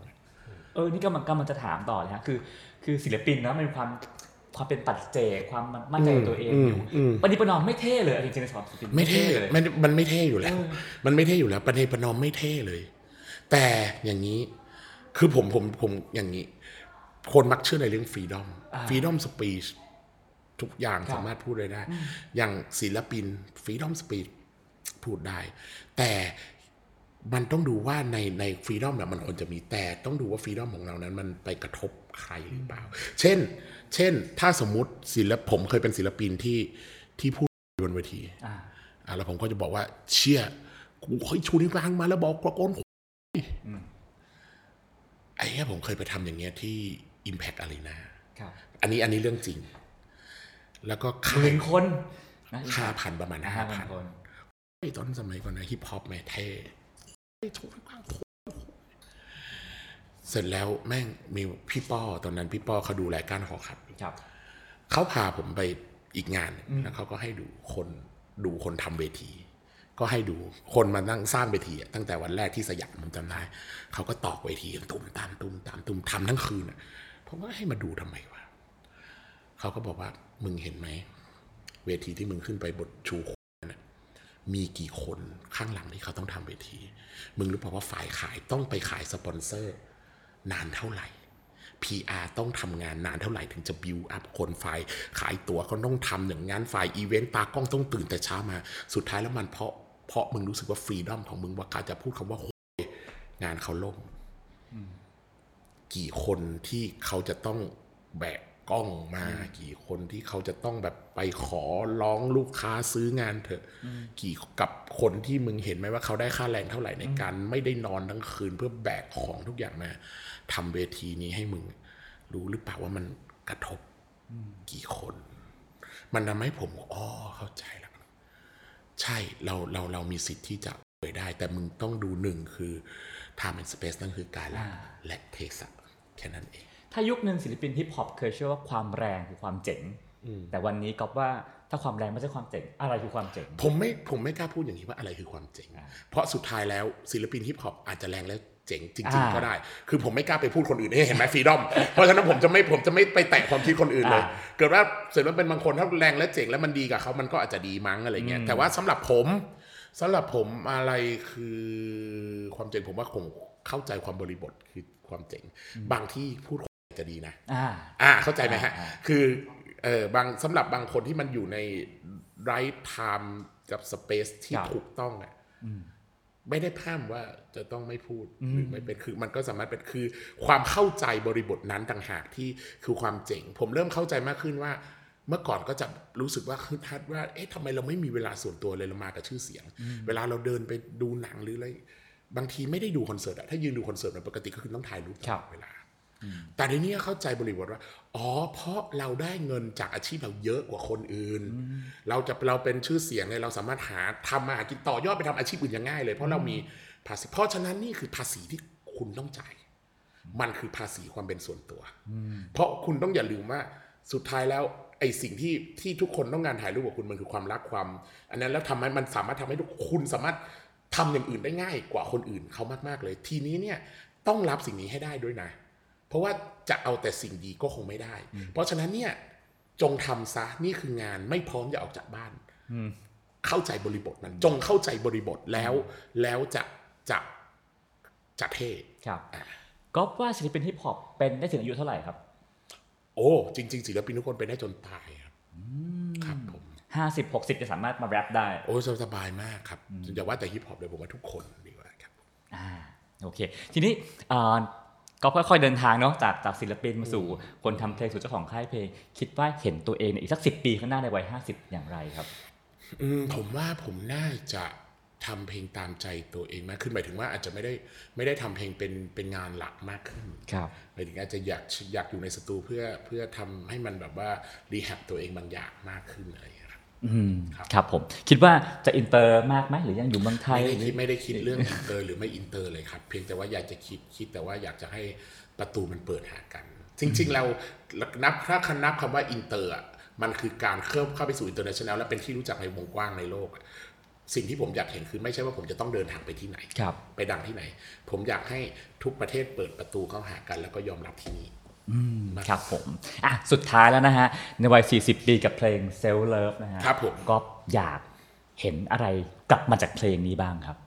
เออนี่ก็มันก็มันจะถามต่อเลยฮะคือ คือศิลปินนะมันมีความความเป็นปัจเจกความมั่นใจในตัวเองอยู่อืมปฏิปนอมไม่เท่เลยจริงๆในสำหรับศิลปินไม่เท่เลยมันมันไม่เท่อยู่แล้วเออมันไม่เท่อยู่แล้วประเดประนอมไม่เท่เลย แต่อย่างนี้คือผมผมผมอย่างนี้ คนมักเชื่อในเรื่อง freedom freedom speech ทุกอย่างสามารถพูดเลยได้ อย่างศิลปิน freedom speech พูดได้ แต่มันต้องดูว่าในใน freedom เนี่ยมันควรจะมีแต่ต้องดูว่า freedom ของเรานั้น มันไปกระทบใครหรือเปล่า เช่น เช่น ถ้าสมมุติศิลปผมเคยเป็นศิลปินที่ที่พูดบนเวทีอ่าอะแล้วผมก็จะบอกว่า เชี่ยกูเคยชูนิ้วกลางมาแล้วบอกตะโกนไอ้เนี้ยผมเคยไปทำอย่างเงี้ยที่ Impact Arena ครับอันนี้อันนี้เรื่องจริง แล้วก็หค่ามื่นคนนะห้าพันประมาณห้าห้าพัพันนคนตอนสมัยก่อนนะฮิปฮอปแม่เท่ชูนิ้วกลางเสร็จแล้วแม่งมีพี่ป้อตอนนั้นพี่ป้อเขาดูรายการหอขับอยู่ครับเขาพาผมไปอีกงานหนึ่งแล้วเขาก็ให้ดูคนดูคนทำเวที ก็ให้ดูคนมานั่งสร้างเวทีอะตั้งแต่วันแรกที่สยามผมจำได้เขาก็ตอกเวทีกันตุ้มตามตุ้มตามตุ้มทำทั้งคืน อะผมว่าให้มาดูทำไมวะเขาก็บอกว่ามึงเห็นไหม เวทีที่มึงขึ้นไปบทชูน่ะมีกี่คนข้างหลังที่เขาต้องทำเวที มึงรู้เปล่าว่าฝ่ายขายต้องไปขายสปอนเซอร์ นานเท่าไหร่ PR ต้องทำงานนานเท่าไหร่ถึงจะบิวอัพคนฝ่ายขายตั๋วเขาต้องทำอย่างงานฝ่ายอีเวนต์ตากล้องต้องตื่นแต่เช้ามา สุดท้ายแล้วมันเพราะเพราะมึงรู้สึกว่าฟรีดอมของมึงว่าการจะพูดคำว่าโงานเขาล่ม กี่คนที่เขาจะต้องแบกกล้องมากี่คนที่เขาจะต้องแบบไปขอร้องลูกค้าซื้องานเถอะ กี่กับคนที่มึงเห็นไหมว่าเขาได้ค่าแรงเท่าไหร่ในการ ไม่ได้นอนทั้งคืนเพื่อแบกของทุกอย่างมาทำเวทีนี้ให้มึง รู้หรือเปล่าว่ามันกระทบกี่คน มันทำให้ผมอ๋อเข้าใจแล้วใช่เราเราเรามีสิทธิ์ที่จะเผยได้ แต่มึงต้องดูหนึ่งคือ time and space นั่นคือการละอ่าและเทศะ แค่นั้นเอง ถ้ายุคหนึ่งศิลปินฮิปฮอปเคยเชื่อว่าความแรงคือความเจ๋งแต่วันนี้ก๊อฟว่าถ้าความแรงไม่ใช่ความเจ๋ง อะไรคือความเจ๋ง ผมไม่ผมไม่กล้าพูดอย่างนี้ว่าอะไรคือความเจ๋งอ่าเพราะสุดท้ายแล้วศิลปินฮิปฮอปอาจจะแรงและเจ๋งจริงอ่าๆก็ได้ คือผมไม่กล้าไปพูดคนอื่นเห็นไหม freedom เพราะฉะนั้นผมจะไม่ผมจะไม่ไปแตะความคิดคนอื่นเลยอ่าเกิดว่าศิลปินบางคนถ้าแรงและเจ๋งแล้วมันดีกับเขามันก็อาจจะดีมั้งอะไรเงี้ยแต่ว่าสำหรับผมสำหรับผมอะไรคือความเจ๋งผมว่าคงเข้าใจความบริบทคือ ความเจ๋ง บางที่พูดจะดีนะอ่าอ่าเข้าใจไหมฮะอ่าคือเออบางสำหรับบางคนที่มันอยู่ใน right time กับ space ที่ครับถูกต้องอะไม่ได้ห้ามว่าจะต้องไม่พูดหรือไม่เป็นคือมันก็สามารถเป็นคือความเข้าใจบริบทนั้นต่างหากที่คือความเจ๋ง ผมเริ่มเข้าใจมากขึ้นว่า เมื่อก่อนก็จะรู้สึกว่าคือทัดว่าเอ๊ะทำไมเราไม่มีเวลาส่วนตัวเลยเรามากับชื่อเสียง เวลาเราเดินไปดูหนังหรืออะไร บางทีไม่ได้ดูคอนเสิร์ตอะถ้ายืนดูคอนเสิร์ตมันปกติก็คือต้องถ่ายรูปตลอดเวลา แต่ทีนี้เข้าใจบริบทว่า อ๋อ เพราะเราได้เงินจากอาชีพเราเยอะกว่าคนอื่น เราจะเราเป็นชื่อเสียงเลยเราสามารถหาทำมาหากินต่อยอดไปทำอาชีพอื่นยังง่ายเลย เพราะเรามีภาษี เพราะฉะนั้นนี่คือภาษีที่คุณต้องจ่าย มันคือภาษีความเป็นส่วนตัว เพราะคุณต้องอย่าลืมว่าสุดท้ายแล้วไอ้สิ่งที่ที่ทุกคนต้องการถ่ายรูปกับคุณมันคือความรักความ อันนั้นแล้วทำให้มันสามารถทำให้ทุกคุณสามารถ ทำอย่างอื่นได้ง่ายกว่าคนอื่นเขามากๆเลย ทีนี้เนี่ยต้องรับสิ่งนี้ให้ได้ด้วยนะ เพราะว่าจะเอาแต่สิ่งดีก็คงไม่ได้ เพราะฉะนั้นเนี่ยจงทำซะนี่คืองานไม่พร้อมจะออกจากบ้านเข้าใจบริบทนั้น จงเข้าใจบริบทแล้วแล้วจะจะจะเท่ครับก๊อฟว่าศิลปินฮิปฮอปเป็นได้ถึงอายุเท่าไหร่ครับ โอ้จริง ๆ ศิลปินทุกคนเป็นได้จนตายครับครับผม ห้าสิบหกสิบจะสามารถมาแรปได้ โอ้สบายมากครับอย่าว่าแต่ฮิปฮอปเลยผมว่าทุกคนดีกว่าครับอ่าโอเค ทีนี้เอ่อก็ค่อยๆเดินทางเนาะจากจากศิลปินมาสู่คนทำเพลงสู่เจ้าของค่ายเพลง คิดว่าเห็นตัวเองในอีกสักสิปีข้างหน้าในวัยห้าสิบอย่างไรครับอืมผมว่าผมน่าจะทำเพลงตามใจตัวเองมากขึ้นหมายถึงว่าอาจจะไม่ได้ไม่ได้ทำเพลงเป็นเป็นงานหลักมากขึ้นครับหมายถึงอาจจะอยากอยากอยู่ในสตูเพื่อเพื่อทำให้มันแบบว่ารีแฮบตัวเองบางอย่างมากขึ้นอะไรอย่างเงี้ย ครับอืมครับครับผมคิดว่าจะอินเตอร์มากไหมหรือยังอยู่เมืองไทยไม่ได้คิดไม่ได้คิดเรื่องอินเตอร์หรือไม่อินเตอร์เลยครับเพียงแต่ว่าอยากจะคิดคิดแต่ว่าอยากจะให้ประตูมันเปิดหากัน จริง ๆ เรานับถ้าคันนับคำว่าอินเตอร์อะมันคือการเข้าเข้าไปสู่ international และเป็นที่รู้จักในวงกว้างในโลกอะสิ่งที่ผมอยากเห็นคือไม่ใช่ว่าผมจะต้องเดินทางไปที่ไหนครับไปดังที่ไหน ผมอยากให้ทุกประเทศเปิดประตูเข้าหากัน แล้วก็ยอมรับที่นี่ ครับผมอะสุดท้ายแล้วนะฮะ ในวัย 40 ปีกับเพลง Self Love นะฮะครับผมก็อยากเห็นอะไรกลับมาจากเพลงนี้บ้างครับ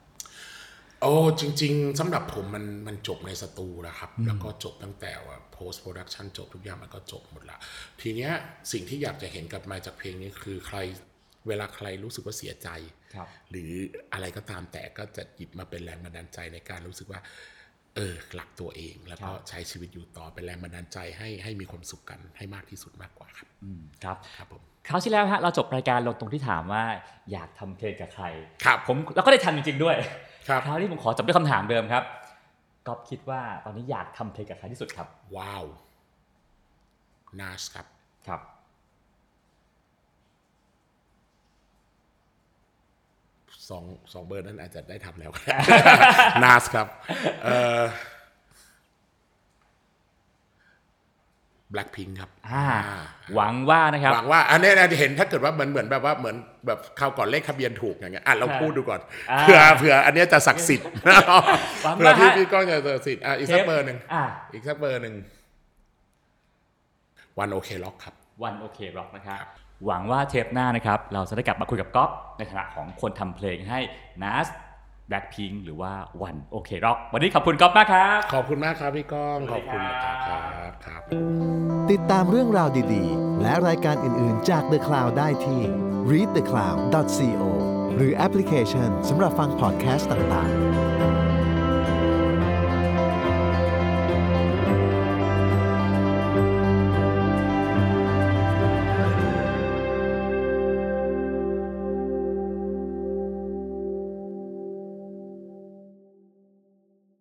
โอ้จริง ๆสำหรับผมมันมันจบในสตูแล้วครับ แล้วก็จบตั้งแต่ว่า post production จบทุกอย่างมันก็จบหมดละทีเนี้ยสิ่งที่อยากจะเห็นกลับมาจากเพลงนี้คือใครเวลาใครรู้สึกว่าเสียใจครับหรืออะไรก็ตามแต่ก็จะหยิบมาเป็นแรงบันดาลใจในการรู้สึกว่า เออหลักตัวเอง แล้วก็ครับใช้ชีวิตอยู่ต่อเป็นแรงบันดาลใจให้ให้มีความสุขกันให้มากที่สุดมากกว่าครับอืมครับครับผมคราวที่แล้วฮะเราจบรายการลงตรงที่ถามว่าอยากทำเพลงกับใครครับผมแล้วก็ได้ทำจริงๆด้วยครับคราวนี้ผมขอจบด้วยคำถามเดิมครับก๊อฟคิดว่าตอนนี้อยากทำเพลงกับใครที่สุดครับ ว้าวนาสครับครับ สองสองเบอร์นั้นอาจจะได้ทำแล้วนาสครับเอ่อ Blackpink ครับอ่าอ่าหวังว่านะครับ หวังว่า อันนี้นะเห็นถ้าเกิดว่าเหมือนเหมือนแบบว่าเหมือนแบบคราวก่อนเลขทะเบียนถูกอย่างเงี้ยอะเราใช่พูดดูก่อนอ่าเผื่อเผื่ออันเนี้ยจะศักดิ์สิทธิ์หวังเผื่อว่าพี่ฮะพี่ก้องจะศักดิ์สิทธิ์อะอีกสักเบอร์หนึ่งอ่าอีกสักเบอร์หนึ่งวันโอเคล็อกครับวันโอเคร็อกนะครับ หวังว่าเทปหน้านะครับ เราจะได้กลับมาคุยกับก๊อฟในฐานะของคนทำเพลงให้ NAS Blackpink หรือว่าวันโอเคร็อกวันนี้ขอบคุณก๊อฟมากครับ ขอบคุณมากครับพี่ก้อง ขอบคุณสวัสดีนะคครัรับบครับ ติดตามเรื่องราวดีๆ และรายการอื่นๆจาก The Cloud ได้ที่ readthecloud.co หรือแอปพลิเคชันสำหรับฟังพอดแคสต์ต่างๆ